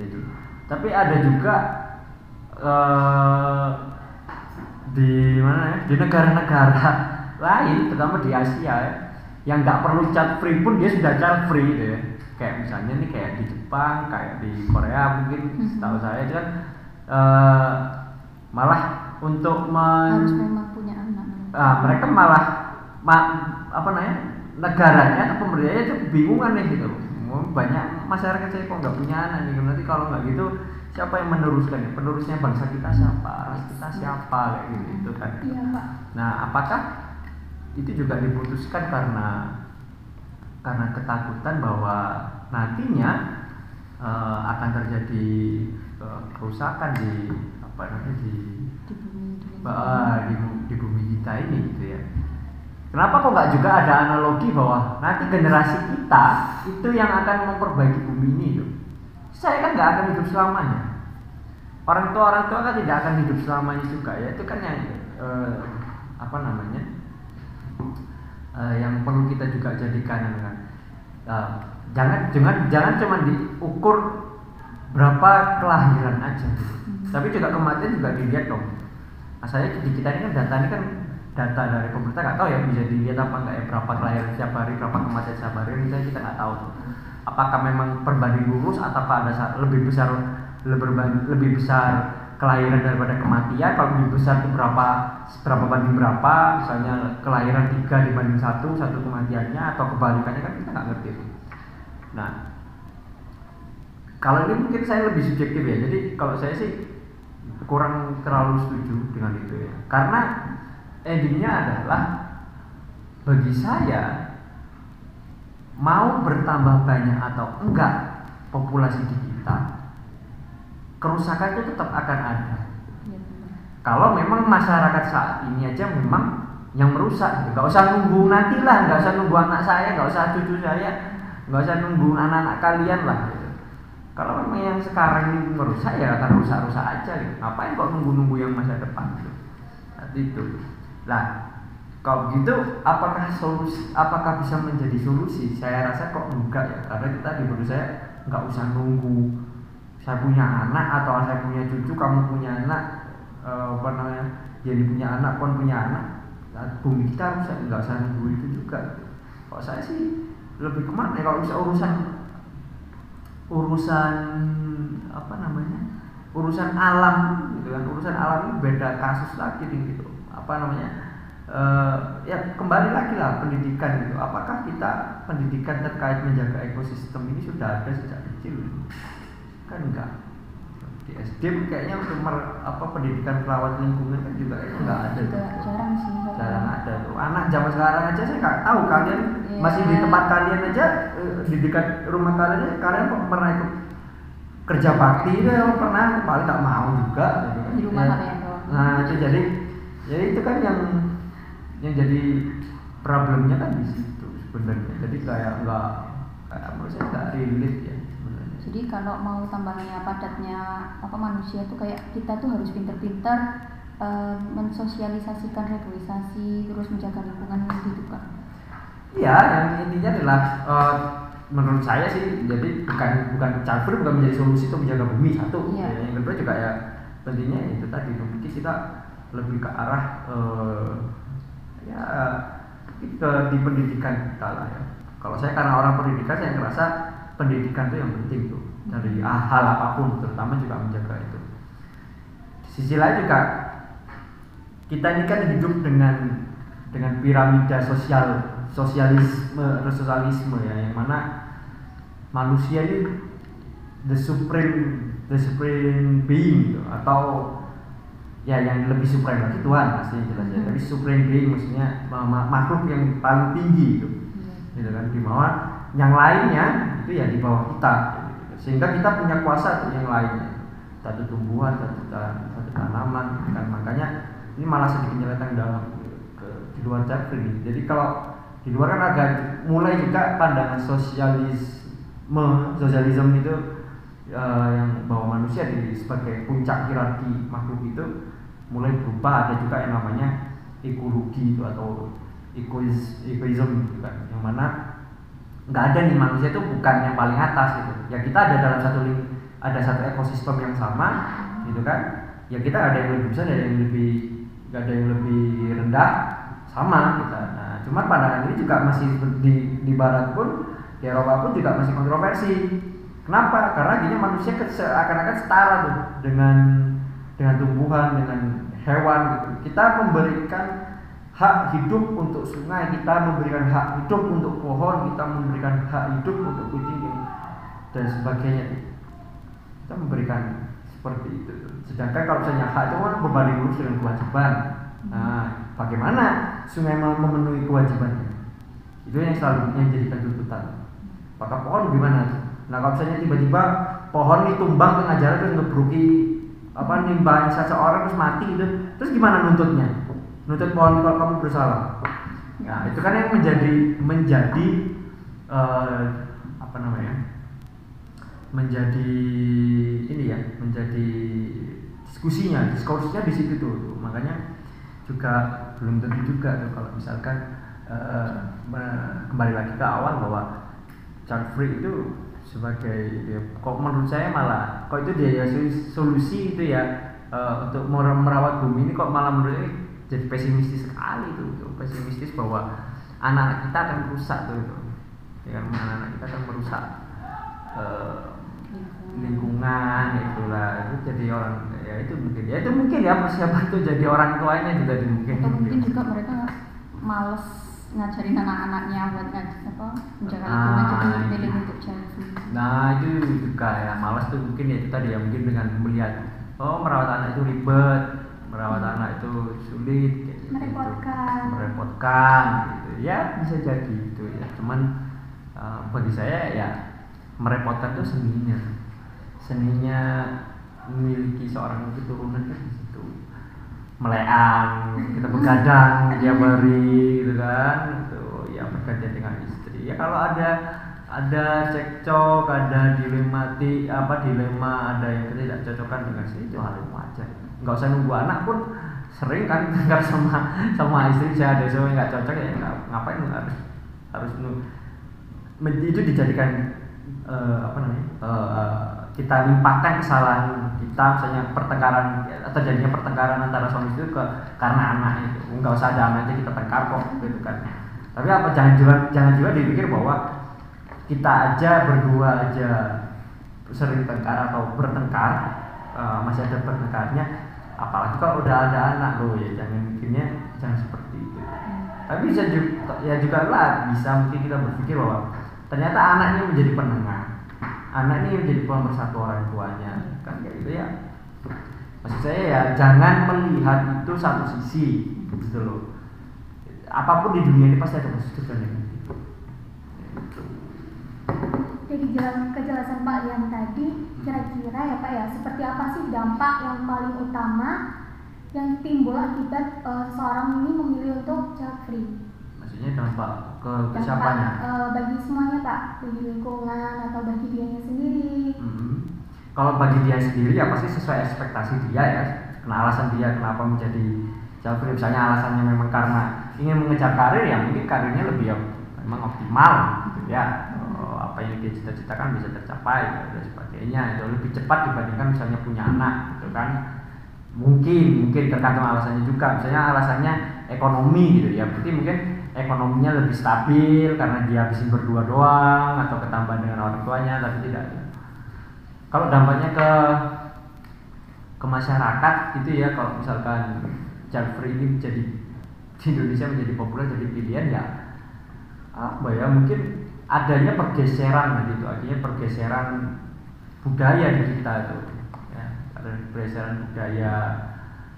Jadi tapi ada juga eh, di mana ya di negara-negara (laughs) lain terutama di Asia ya, yang nggak perlu child free pun dia sudah child free gitu ya kayak misalnya nih kayak di Jepang kayak di Korea mungkin Mhm. setahu saya itu kan. Eh, malah untuk men- harus memang punya anak. Ah, mereka malah ma- apa namanya negaranya atau pemerintahnya itu bingungan nih gitu Mau banyak masyarakat saya kok nggak punya anak nih nanti kalau nggak gitu siapa yang meneruskan ya? Penerusnya bangsa kita siapa? Ras kita siapa? Kayak gitu itu kan. Iya pak. nah apakah itu juga diputuskan karena karena ketakutan bahwa nantinya eh, akan terjadi eh, kerusakan di apa namanya di di bumi. Ba- di, bu- di bumi kita ini gitu ya. Kenapa kok nggak juga ada analogi bahwa nanti generasi kita itu yang akan memperbaiki bumi ini loh. Saya kan nggak akan hidup selamanya. Orang tua orang tua kan tidak akan hidup selamanya juga ya. Itu kan yang eh, apa namanya eh, yang perlu kita juga jadikan kan. Eh, jangan jangan jangan cuma diukur berapa kelahiran aja gitu. Hmm. Tapi juga kematian juga dilihat dong. Nah, saya di kita ini kan data ini kan data dari pemerintah nggak tahu ya bisa dilihat apa nggak ya berapa kelahiran setiap hari berapa kematian setiap hari kan kita nggak tahu tuh. Apakah memang perbanding lurus atau ada sa- lebih besar lebih besar kelahiran daripada kematian kalau lebih besar itu berapa berapa banding berapa misalnya kelahiran tiga dibanding satu satu kematiannya atau kebalikannya kan kita nggak ngerti tuh. Nah kalau ini mungkin saya lebih subjektif ya jadi kalau saya sih kurang terlalu setuju dengan itu ya karena endingnya adalah bagi saya mau bertambah banyak atau enggak populasi di kita kerusakan itu tetap akan ada Iya, kalau memang masyarakat saat ini aja memang yang merusak gitu. nggak usah nunggu nanti lah nggak usah nunggu anak saya nggak usah cucu saya nggak usah nunggu anak-anak kalian lah gitu. kalau memang yang sekarang ini merusak ya akan rusak-rusak aja gitu. ngapain kok nunggu-nunggu yang masa depan gitu Seperti itu lah kalau gitu apakah solusi apakah bisa menjadi solusi saya rasa kok enggak ya karena kita di menurut saya nggak usah nunggu saya punya anak atau saya punya cucu kamu punya anak eh, apa namanya jadi punya anak pun punya anak nah, bumi kita rusak. Nggak usah nunggu itu juga. Kalau saya sih lebih ke mana ya kalau bisa urusan urusan apa namanya urusan alam gitu kan. Urusan alam ini beda kasus lagi gitu. Apa namanya Eh, ya kembali lagi lah pendidikan gitu. Apakah kita pendidikan terkait menjaga ekosistem ini sudah ada sejak kecil kan enggak. Di SD kayaknya untuk mer- apa pendidikan perawat lingkungan kan juga itu enggak ada juga tuh. jarang sih jarang. Ada tuh. Anak zaman sekarang aja saya nggak tahu kalian. Iya. masih di tempat kalian aja eh, di dekat rumah kalian aja, kalian pernah ikut kerja bakti itu ya, pernah paling nggak mau juga. Di rumah Ya. kalian doang. Nah itu jadi ya itu kan yang yang jadi problemnya kan di situ sebenarnya. Jadi kayak nggak kayak menurut saya nggak relate ya Jadi kalau mau tambahnya padatnya apa manusia tuh kayak kita tuh harus pinter-pinter eh, mensosialisasikan reboisasi terus menjaga lingkungan gitu kan. Iya, yang intinya adalah eh, menurut saya sih jadi bukan bukan campur bukan menjadi solusi untuk menjaga bumi satu. Iya. Ya, yang kedua juga ya pentingnya itu tadi mungkin kita lebih ke arah eh, ya ke di pendidikan kita lah ya. Kalau saya karena orang pendidikan saya ngerasa pendidikan itu yang penting tuh dari hal apa pun terutama juga menjaga itu. Di sisi lain juga kita ini kan hidup dengan dengan piramida sosial sosialisme sosialisme ya yang mana manusia ini the supreme the supreme being gitu, atau ya yang lebih supreme lagi Tuhan pasti jelas ya Hmm. tapi supreme being maksudnya ma- ma- makhluk yang paling tinggi itu Iya. gitu kan di bawah yang lainnya itu ya di bawah kita gitu. Sehingga kita punya kuasa tuh yang lainnya. Satu tumbuhan satu ta- satu tanaman kan makanya ini malah sedikit nyelentang dalam ke di luar Jeffrey. Jadi kalau di luar kan agak mulai juga pandangan sosialisme sosialisme itu eh, yang bahwa manusia di sebagai puncak hierarki makhluk itu mulai berubah. Ada juga yang namanya ekologi itu atau egois egoism gitu kan. Yang mana nggak ada nih manusia itu bukan yang paling atas gitu. Ya kita ada dalam satu ada satu ekosistem yang sama gitu kan? Ya kita ada yang lebih besar ada yang lebih nggak ada yang lebih rendah sama kita. Nah cuman pandangan ini juga masih di di barat pun di Eropa pun juga masih kontroversi. Kenapa? Karena gini manusia seakan-akan setara tuh dengan dengan tumbuhan dengan hewan gitu. Kita memberikan hak hidup untuk sungai kita memberikan hak hidup untuk pohon kita memberikan hak hidup untuk kucing dan sebagainya. Kita memberikan seperti itu. Sedangkan kalau misalnya hak itu kan berbanding lurus dengan kewajiban. Nah bagaimana sungai mem- memenuhi kewajibannya itu yang selalu yang jadikan tuntutan. Apakah pohon gimana? Tuh? nah kalau misalnya tiba-tiba pohon ini tumbang tengah jalan terus ngebruki apa nimbahin seseorang terus mati gitu terus gimana nuntutnya nuntut pohon kalau kamu bersalah. Nah itu kan yang menjadi menjadi eh, apa namanya? Menjadi ini ya menjadi diskusinya diskursusnya di situ tuh, makanya juga belum tentu juga tuh kalau misalkan me- kembali lagi ke awal bahwa child free itu sebagai ya, kok menurut saya malah kok itu dia ya solusi- itu ya eh, untuk mer- merawat bumi ini kok malah menurut jadi pesimistis sekali tuh, tuh pesimistis bahwa anak-anak kita akan rusak tuh, tuh. ya kan anak-anak kita akan merusak eh, lingkungan. itulah. Itu jadi orang ya itu mungkin. Ya itu mungkin ya persiapan tuh jadi orang tuanya juga mungkin. Atau mungkin juga mereka males ngajarin anak-anaknya buat ngaj- apa menjaga lingkungan Ah, jadi iya. milih untuk selfie Nah itu juga ya malas tuh mungkin ya itu tadi ya mungkin dengan melihat oh merawat anak itu ribet, merawat anak itu sulit, kayak gitu. Merepotkan. merepotkan gitu. Ya bisa jadi gitu ya. Cuman eh, bagi saya ya merepotkan tuh seninya, seninya memiliki seorang keturunan kan di situ. Meleang kita begadang (laughs) tiap hari gitu kan. Gitu. Ya bergantian dengan istri. Ya kalau ada ada cekcok ada dilematik apa dilema ada yang ketidakcocokan dengan istri itu hal yang wajar. Nggak usah nunggu anak pun sering kan (laughs) nggak sama sama istri saya ada suami nggak cocok ya nggak- ngapain harus harus nu- men- itu dijadikan eh, apa namanya eh, kita limpahkan kesalahan kita misalnya pertengkaran atau jadinya pertengkaran antara suami istri ke karena anak itu. Nggak usah ada anak kita tengkar kok gitu kan. Tapi apa jangan juga jangan juga dipikir bahwa kita aja berdua aja sering tengkar atau bertengkar eh, masih ada bertengkarnya apalagi kalau udah ada anak loh ya jangan mikirnya jangan seperti itu. Tapi bisa juga ya juga lah bisa mungkin kita berpikir bahwa ternyata anak ini menjadi penengah anak ini menjadi pemersatu orang tuanya kan kayak gitu ya. Maksud saya ya jangan melihat itu satu sisi gitu loh. Apa pun di dunia ini pasti ada positif dan negatif Gitu. Dari kejelasan Pak yang tadi, kira-kira ya Pak ya, seperti apa sih dampak yang paling utama yang timbul akibat eh, seorang ini memilih untuk child free? maksudnya dampak ke ke siapanya eh, bagi semuanya Pak, bagi lingkungan atau bagi dianya sendiri. Mhm. Kalau bagi dia sendiri ya pasti sesuai ekspektasi dia ya. Karena alasan dia kenapa menjadi child free misalnya alasannya memang karena ingin mengejar karir ya mungkin karirnya lebih ya, memang optimal gitu ya. Apa yang dia cita-citakan bisa tercapai gitu, dan sebagainya. Itu lebih cepat dibandingkan misalnya punya anak gitu kan. Mungkin mungkin tergantung alasannya juga. Misalnya alasannya ekonomi gitu ya. Berarti mungkin ekonominya lebih stabil karena dia habisin berdua doang atau ketambahan dengan orang tuanya tapi tidak kalau dampaknya ke ke masyarakat itu ya kalau misalkan free ini menjadi di Indonesia menjadi populer jadi pilihan ya apa ya mungkin adanya pergeseran gitu artinya pergeseran budaya di kita itu ya. Ada pergeseran budaya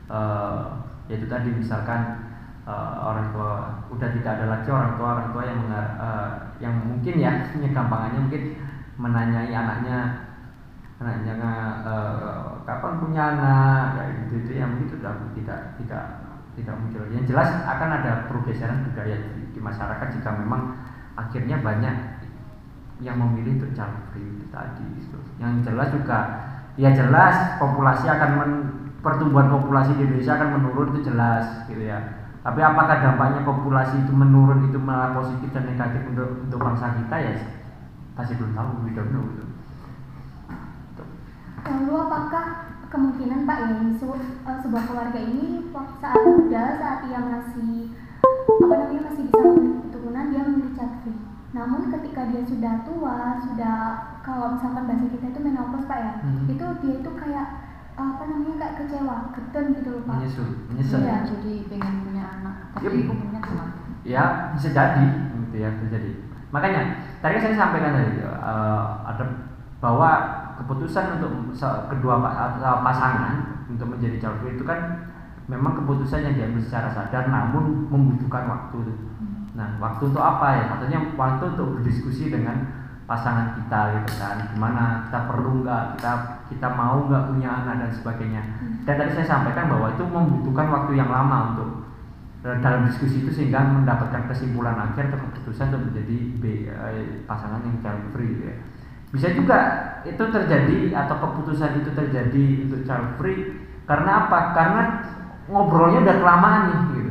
uh, yaitu tadi misalkan uh, orang tua udah tidak ada lagi orang tua orang tua yang uh, yang mungkin ya gampangannya mungkin menanyai anaknya anaknya uh, kapan punya anak kayak gitu itu yang mungkin sudah tidak tidak tidak muncul. Yang jelas akan ada pergeseran budaya di, di masyarakat jika memang akhirnya banyak yang memilih untuk free itu tadi gitu. yang jelas juga ya jelas populasi akan men, pertumbuhan populasi di Indonesia akan menurun itu jelas gitu ya tapi apakah dampaknya populasi itu menurun itu malah positif dan negatif untuk untuk bangsa kita ya masih belum tahu we don't know gitu. Lalu apakah kemungkinan Pak ya eh, sebuah keluarga ini saat muda saat ia masih apa namanya masih bisa keturunan dia child free. Namun ketika dia sudah tua, sudah kalau misalkan bahasa kita itu menopause Pak ya, hmm. itu dia itu kayak apa namanya kayak kecewa, geten gitu loh Pak. Menyesal, menyesal. Ya, jadi pengen punya anak, tapi yep. umurnya tua. Ya, bisa jadi gitu ya, bisa jadi. Makanya tadi saya sampaikan tadi uh, ada bahwa keputusan untuk kedua pasangan untuk menjadi calon itu kan memang keputusan yang diambil secara sadar namun membutuhkan waktu. Nah, waktu untuk apa ya? Katanya waktu untuk berdiskusi dengan pasangan kita gitu kan. Gimana? Kita perlu nggak? Kita kita mau nggak punya anak dan sebagainya. Dan tadi saya sampaikan bahwa itu membutuhkan waktu yang lama untuk eh, dalam diskusi itu sehingga mendapatkan kesimpulan akhir atau keputusan untuk menjadi B, eh, pasangan yang child free ya. bisa juga itu terjadi atau keputusan itu terjadi untuk child free. Karena apa? Karena ngobrolnya udah kelamaan nih gitu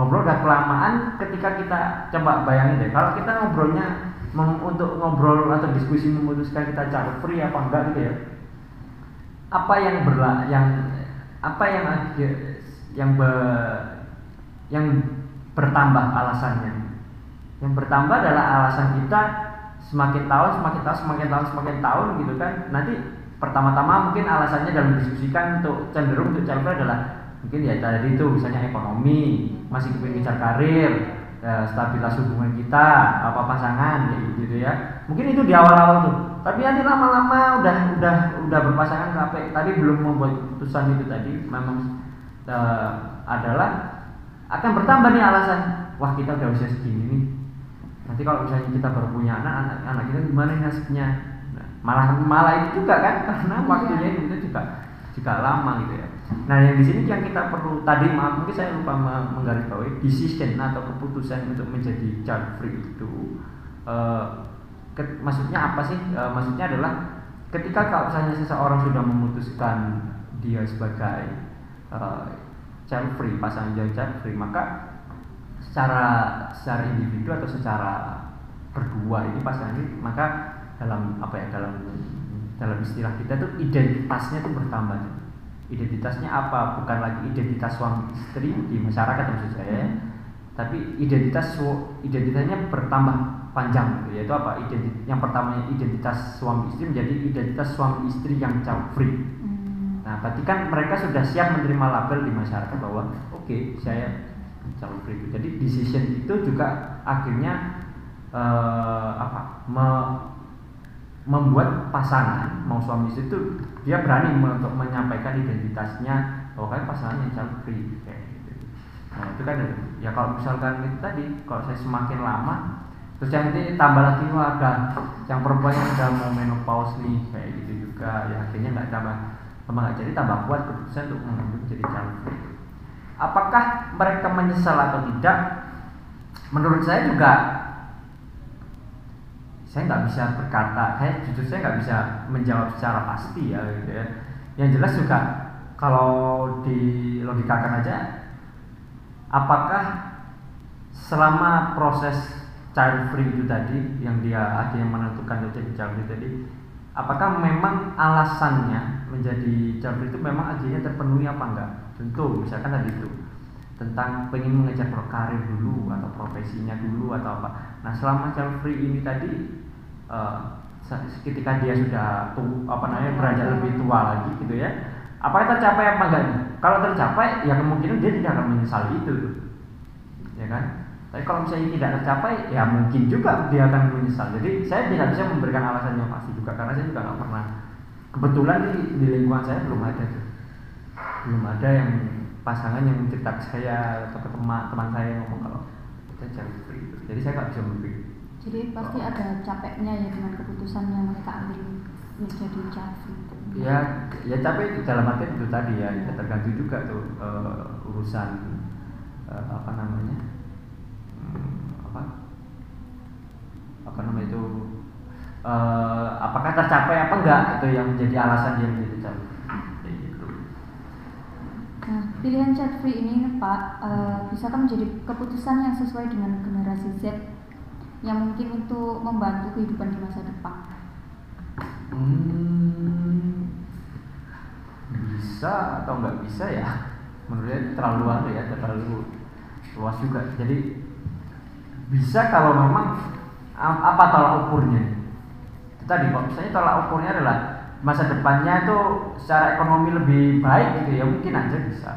ngobrol udah kelamaan ketika kita coba bayangin deh kalau kita ngobrolnya untuk ngobrol atau diskusi memutuskan kita child free apa enggak gitu ya apa yang berla yang apa yang yang be, yang bertambah alasannya? Yang bertambah adalah alasan kita semakin tahun semakin tahun semakin tahun semakin tahun gitu kan. Nanti pertama-tama mungkin alasannya dalam diskusikan untuk cenderung untuk free adalah mungkin ya tadi itu misalnya ekonomi masih kepingin ngejar karir ya, stabilitas hubungan kita apa pasangan kayak gitu ya. Mungkin itu di awal-awal tuh. Tapi nanti lama-lama udah udah udah berpasangan sampai tadi belum membuat keputusan itu tadi memang uh, adalah akan bertambah nih alasan wah kita udah usia segini nih. Nanti kalau misalnya kita baru punya anak anak, anak kita gimana nasibnya? Nah, malah malah itu juga kan karena waktunya itu juga juga lama gitu ya Nah yang di sini yang kita perlu tadi maaf mungkin saya lupa menggarisbawahi decision atau keputusan untuk menjadi child free itu uh, ke, maksudnya apa sih? Uh, maksudnya adalah ketika kalau misalnya seseorang sudah memutuskan dia sebagai uh, child free pasangan jadi child free maka secara secara individu atau secara berdua ini pasangan ini maka dalam apa ya dalam dalam istilah kita tuh identitasnya tuh bertambah identitasnya apa? Bukan lagi identitas suami istri di masyarakat maksud saya tapi identitas identitasnya bertambah panjang gitu yaitu apa? Identitas yang pertama identitas suami istri menjadi identitas suami istri yang child free. Hmm. nah berarti kan mereka sudah siap menerima label di masyarakat bahwa oke okay, saya child free. Jadi decision itu juga akhirnya uh, apa? Me, membuat pasangan mau suami istri itu dia berani untuk menyampaikan identitasnya bahwa kan pasangan yang child free kayak gitu. Nah itu kan ya kalau misalkan itu tadi kalau saya semakin lama terus yang ini tambah lagi wah ada yang perempuan yang udah mau menopause nih kayak gitu juga ya akhirnya nggak tambah tambah nggak jadi tambah kuat keputusan untuk mengambil jadi child free. Apakah mereka menyesal atau tidak? Menurut saya juga saya nggak bisa berkata, saya jujur saya nggak bisa menjawab secara pasti ya gitu ya. Yang jelas juga kalau di logikakan aja, apakah selama proses child free itu tadi yang dia akhirnya menentukan jadi child free tadi, apakah memang alasannya menjadi child free itu memang akhirnya terpenuhi apa enggak? Tentu, misalkan tadi itu tentang pengen mengejar karir dulu atau profesinya dulu atau apa. Nah selama child free ini tadi uh, ketika dia sudah tu, apa namanya beranjak lebih tua lagi gitu ya. Apa tercapai apa enggak? Kalau tercapai ya kemungkinan dia tidak akan menyesali itu. Ya kan? Tapi kalau misalnya tidak tercapai ya mungkin juga dia akan menyesal. Jadi saya tidak bisa memberikan alasan yang pasti juga karena saya juga nggak pernah. Kebetulan di, di lingkungan saya belum ada tuh. Belum ada yang pasangan yang ke saya atau teman teman saya yang ngomong kalau kita child free jadi saya nggak bisa memberi Jadi pasti ada capeknya ya dengan keputusan yang mereka ambil menjadi child free. ya ya capek itu dalam arti itu tadi ya, ya tergantung juga tuh eh, urusan eh, apa namanya hmm, apa apa namanya itu eh, apakah tercapai apa enggak itu yang menjadi alasan dia menjadi Kayak gitu. Nah, pilihan child free ini Pak, eh, bisakah menjadi keputusan yang sesuai dengan generasi Z yang mungkin itu membantu kehidupan di masa depan? Hmm, bisa atau nggak bisa ya? Menurut saya itu terlalu anu ya, terlalu luas juga. Jadi bisa kalau memang apa tolak ukurnya? Tadi kalau misalnya tolak ukurnya adalah masa depannya itu secara ekonomi lebih baik gitu ya mungkin aja bisa.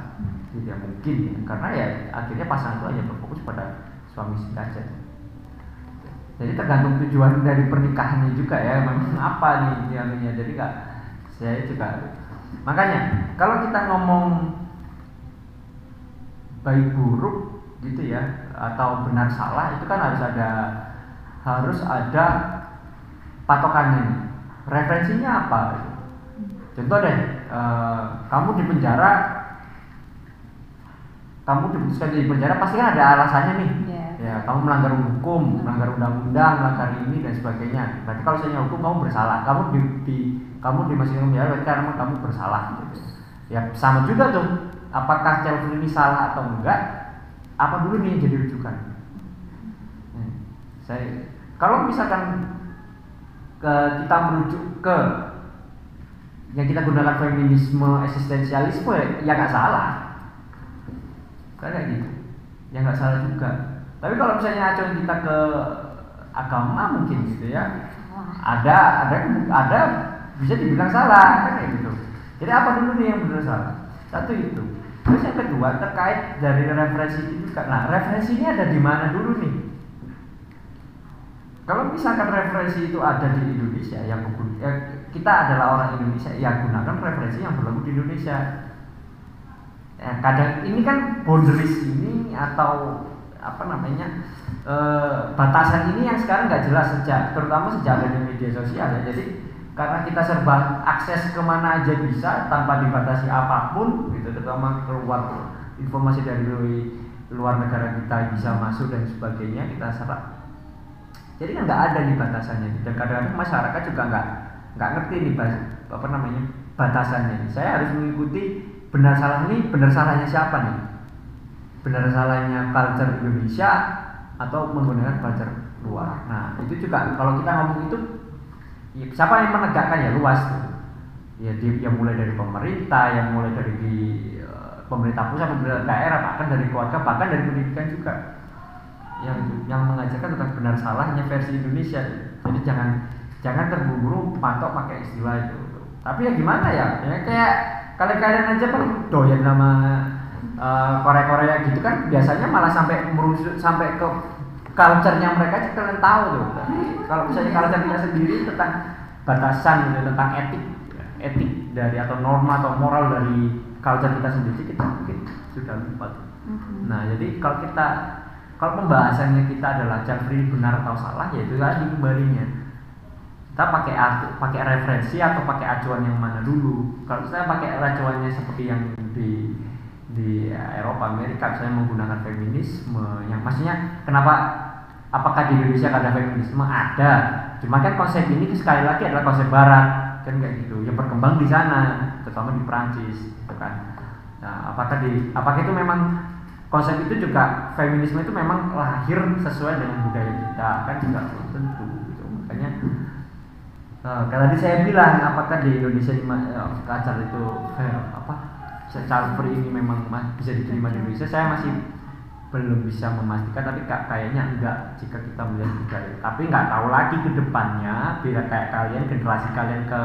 Gitu ya mungkin ya. Karena ya akhirnya pasangan itu hanya berfokus pada suami istri aja. Jadi tergantung tujuan dari pernikahannya juga ya, memang (laughs) apa nih dianunya. Jadi nggak saya juga makanya kalau kita ngomong baik buruk gitu ya atau benar salah itu kan harus ada harus ada patokannya nih. referensinya apa contoh deh eh, kamu di penjara kamu diputuskan di penjara pasti kan ada alasannya nih. Ya. ya kamu melanggar hukum melanggar undang-undang melanggar ini dan sebagainya. Berarti kalau misalnya hukum kamu bersalah. Kamu di, di kamu dimasukin ke penjara berarti karena kamu bersalah. Gitu ya sama juga tuh. Apakah free ini salah atau enggak? Apa dulu nih yang jadi rujukan? Hmm, saya kalau misalkan ke, kita merujuk ke yang kita gunakan feminisme eksistensialisme ya nggak salah kayak gitu. Ya nggak salah juga. Tapi kalau misalnya acuan kita ke agama mungkin gitu ya. Ada ada ada bisa dibilang salah kan kayak gitu. Jadi apa dulu nih yang benar salah? Satu itu. Terus yang kedua terkait dari referensi itu juga. Nah referensinya ada di mana dulu nih? Kalau misalkan referensi itu ada di Indonesia yang ya, kita adalah orang Indonesia yang gunakan referensi yang berlaku di Indonesia ya, kadang ini kan boundaries ini atau apa namanya eh, batasan ini yang sekarang nggak jelas sejak terutama sejak adanya media sosial ya. Jadi karena kita serba akses ke mana aja bisa tanpa dibatasi apa pun gitu terutama keluar informasi dari luar negara kita bisa masuk dan sebagainya kita serap. Jadi kan nggak ada nih batasannya. Dan kadang-kadang masyarakat juga nggak nggak ngerti nih apa namanya batasannya. Saya harus mengikuti benar salah ini benar salahnya siapa nih? Benar salahnya culture Indonesia atau menggunakan culture luar? Nah itu juga kalau kita ngomong itu ya, siapa yang menegakkan? Ya luas tuh. Ya di, yang mulai dari pemerintah yang mulai dari di, eh, pemerintah pusat pemerintah daerah bahkan dari keluarga bahkan dari pendidikan juga. Yang yang mengajarkan tentang benar salahnya versi Indonesia. Jadi jangan jangan terburu-buru patok pakai istilah itu. Tapi ya gimana ya? Ya kayak kalian kalian aja kan doyan sama eh, Korea-Korea gitu kan biasanya malah sampai merusuk sampai ke culture-nya mereka aja kalian tahu tuh kalau misalnya culture kita sendiri tentang batasan gitu tentang etik etik dari atau norma atau moral dari culture kita sendiri kita mungkin sudah lupa tuh. Mhm. Nah, jadi kalau kita kalau pembahasannya kita adalah child free benar atau salah ya itu tadi kembalinya. Kita pakai pakai referensi atau pakai acuan yang mana dulu. Kalau saya pakai acuannya seperti yang di di Eropa Amerika saya menggunakan feminisme yang maksudnya kenapa apakah di Indonesia ada feminisme? Ada. Cuma kan konsep ini sekali lagi adalah konsep barat. Kan kayak gitu. Yang berkembang di sana terutama di Prancis gitu kan. Nah apakah di apakah itu memang konsep itu juga feminisme itu memang lahir sesuai dengan budaya kita? Kan juga belum tentu gitu. Makanya Nah, tadi saya bilang apakah di Indonesia eh, culture itu apa? Child free ini memang ma- bisa diterima di Indonesia. Saya masih belum bisa memastikan tapi kayaknya enggak jika kita melihat budaya tapi nggak tahu lagi ke depannya bila kayak kalian generasi kalian ke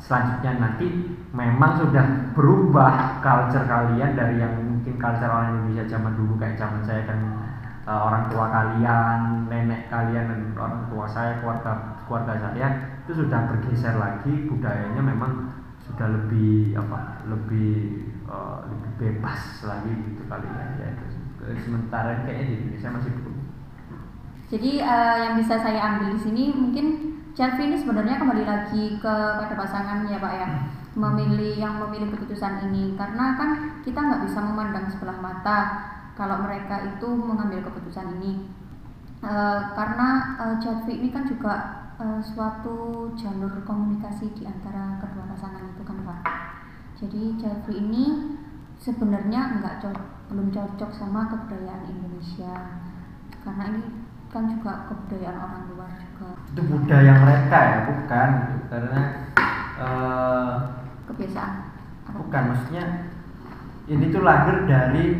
selanjutnya nanti memang sudah berubah culture kalian dari yang mungkin culture orang Indonesia zaman dulu kayak zaman saya kan eh, orang tua kalian, nenek kalian dan orang tua saya, keluarga keluarga saya itu sudah bergeser lagi budayanya memang sudah lebih apa lebih uh, lebih bebas lagi gitu kali ya, ya sementara kayaknya di Indonesia masih belum. Jadi uh, yang bisa saya ambil di sini mungkin Chelsea ini sebenarnya kembali lagi kepada pasangan ya Pak ya? Memilih yang memilih keputusan ini. Karena kan kita nggak bisa memandang sebelah mata kalau mereka itu mengambil keputusan ini. Uh, karena uh, Chelsea ini kan juga uh, suatu jalur komunikasi di antara kedua pasangan itu kan Pak? Jadi Chelsea ini sebenarnya nggak belum cocok sama kebudayaan Indonesia. Karena ini kan juga kebudayaan orang luar juga. Itu budaya mereka ya bukan? Gitu. karena uh, kebiasaan. bukan maksudnya ini tuh lahir dari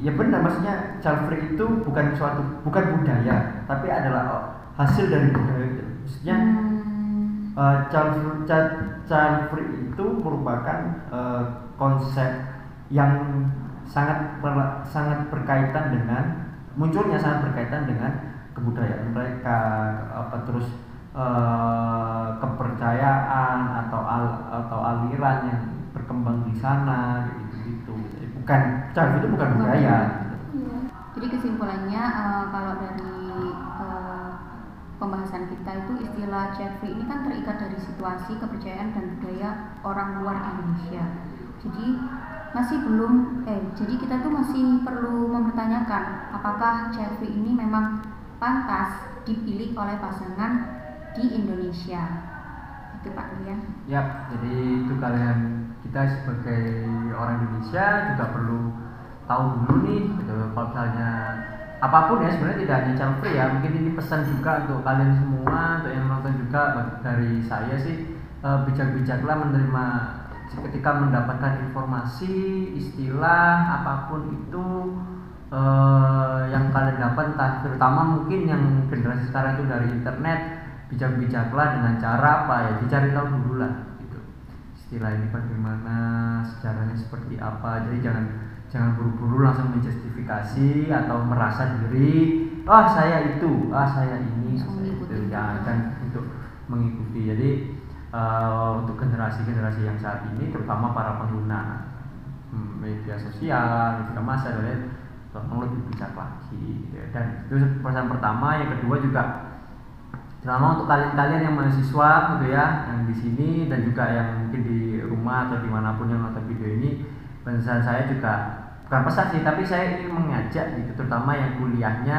ya benar maksudnya free itu bukan suatu bukan budaya tapi adalah hasil dari budaya itu maksudnya hmm. uh, child, child, child free itu merupakan uh, konsep yang sangat sangat berkaitan dengan munculnya sangat berkaitan dengan kebudayaan mereka apa terus uh, kepercayaan atau al, atau aliran yang berkembang di sana gitu gitu bukan cara itu bukan budaya iya. jadi kesimpulannya uh, kalau dari pembahasan kita itu istilah Jeffrey ini kan terikat dari situasi kepercayaan dan budaya orang luar Indonesia. Jadi masih belum eh jadi kita tuh masih perlu mempertanyakan apakah Jeffrey ini memang pantas dipilih oleh pasangan di Indonesia? Itu Pak Rian. Ya jadi itu kalian kita sebagai orang Indonesia juga perlu tahu dulu nih gitu kalau misalnya apa pun ya sebenarnya tidak hanya free ya. Mungkin ini pesan juga untuk kalian semua untuk yang nonton juga dari saya sih eh, bijak-bijaklah menerima ketika mendapatkan informasi istilah apa pun itu uh, yang kalian dapat terutama mungkin yang generasi sekarang itu dari internet bijak-bijaklah dengan cara apa ya dicari tahu dulu lah gitu. Istilah ini bagaimana sejarahnya seperti apa jadi jangan jangan buru-buru langsung menjustifikasi atau merasa diri oh saya itu ah saya ini saya itu. ya dan untuk mengikuti. Jadi uh, untuk generasi-generasi yang saat ini terutama para pengguna hmm, media sosial media massa dan tolong lebih bijak lagi ya. dan itu pesan pertama. Yang kedua juga terutama untuk kalian-kalian yang mahasiswa gitu ya yang di sini dan juga yang mungkin di rumah atau di mana pun yang nonton video ini pesan saya juga bukan pesan sih tapi saya ingin mengajak gitu terutama yang kuliahnya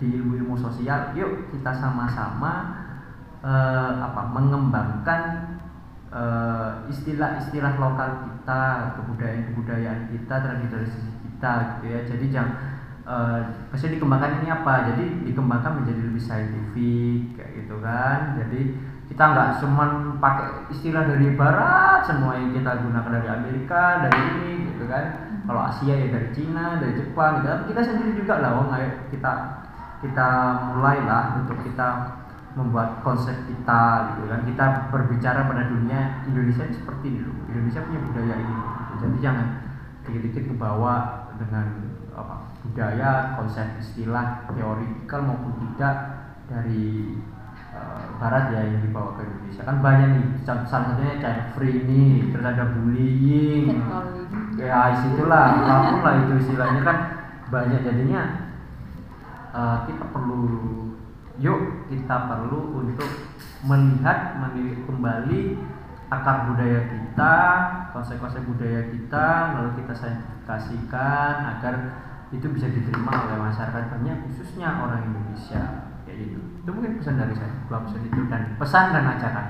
di ilmu-ilmu sosial yuk kita sama-sama eh, apa mengembangkan eh, istilah-istilah lokal kita kebudayaan-kebudayaan kita tradisi kita gitu ya. Jadi jangan uh, maksudnya dikembangkan ini apa? Jadi dikembangkan menjadi lebih saintifik kayak gitu kan. Jadi kita nggak cuma pakai istilah dari barat semua yang kita gunakan dari Amerika dari ini gitu kan. Kalau Asia ya dari Cina dari Jepang gitu tapi kita sendiri juga lah oh ayo kita kita mulailah untuk kita membuat konsep kita gitu kan. Kita berbicara pada dunia Indonesia seperti ini Indonesia punya budaya ini jadi jangan dikit-dikit ke bawah dengan apa budaya konsep istilah teoritikal maupun tidak dari barat ya yang dibawa ke Indonesia. Kan banyak nih salah satunya child free ini terus ada bullying ya isitulah apa pun lah itu istilahnya kan banyak. Jadinya uh, kita perlu yuk kita perlu untuk melihat melihat kembali akar budaya kita konsep-konsep budaya kita lalu kita saintifikasikan agar itu bisa diterima oleh masyarakat banyak khususnya orang Indonesia. Kayak gitu itu mungkin pesan dari saya. Dua pesan itu dan pesan dan ajakan.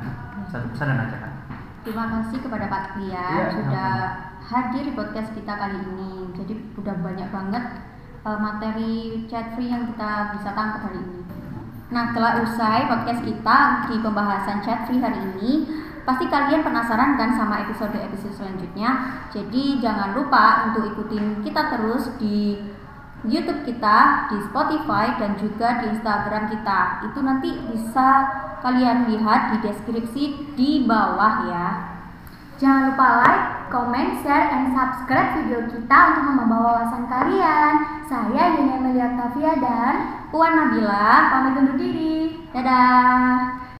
Satu pesan dan ajakan. Terima kasih kepada Pak Tia ya, sudah hadir di podcast kita kali ini. Jadi sudah banyak banget uh, materi chat free yang kita bisa tangkap hari ini. Nah telah usai podcast kita di pembahasan chat free hari ini Pasti kalian penasaran kan sama episode-episode selanjutnya. Jadi jangan lupa untuk ikutin kita terus di YouTube kita, di Spotify dan juga di Instagram kita. Itu nanti bisa kalian lihat di deskripsi di bawah ya. Jangan lupa like, comment, share, and subscribe video kita untuk membawa wawasan kalian. Saya Yuni Amelia Tavia dan Puan Nabila pamit undur diri. Dadah.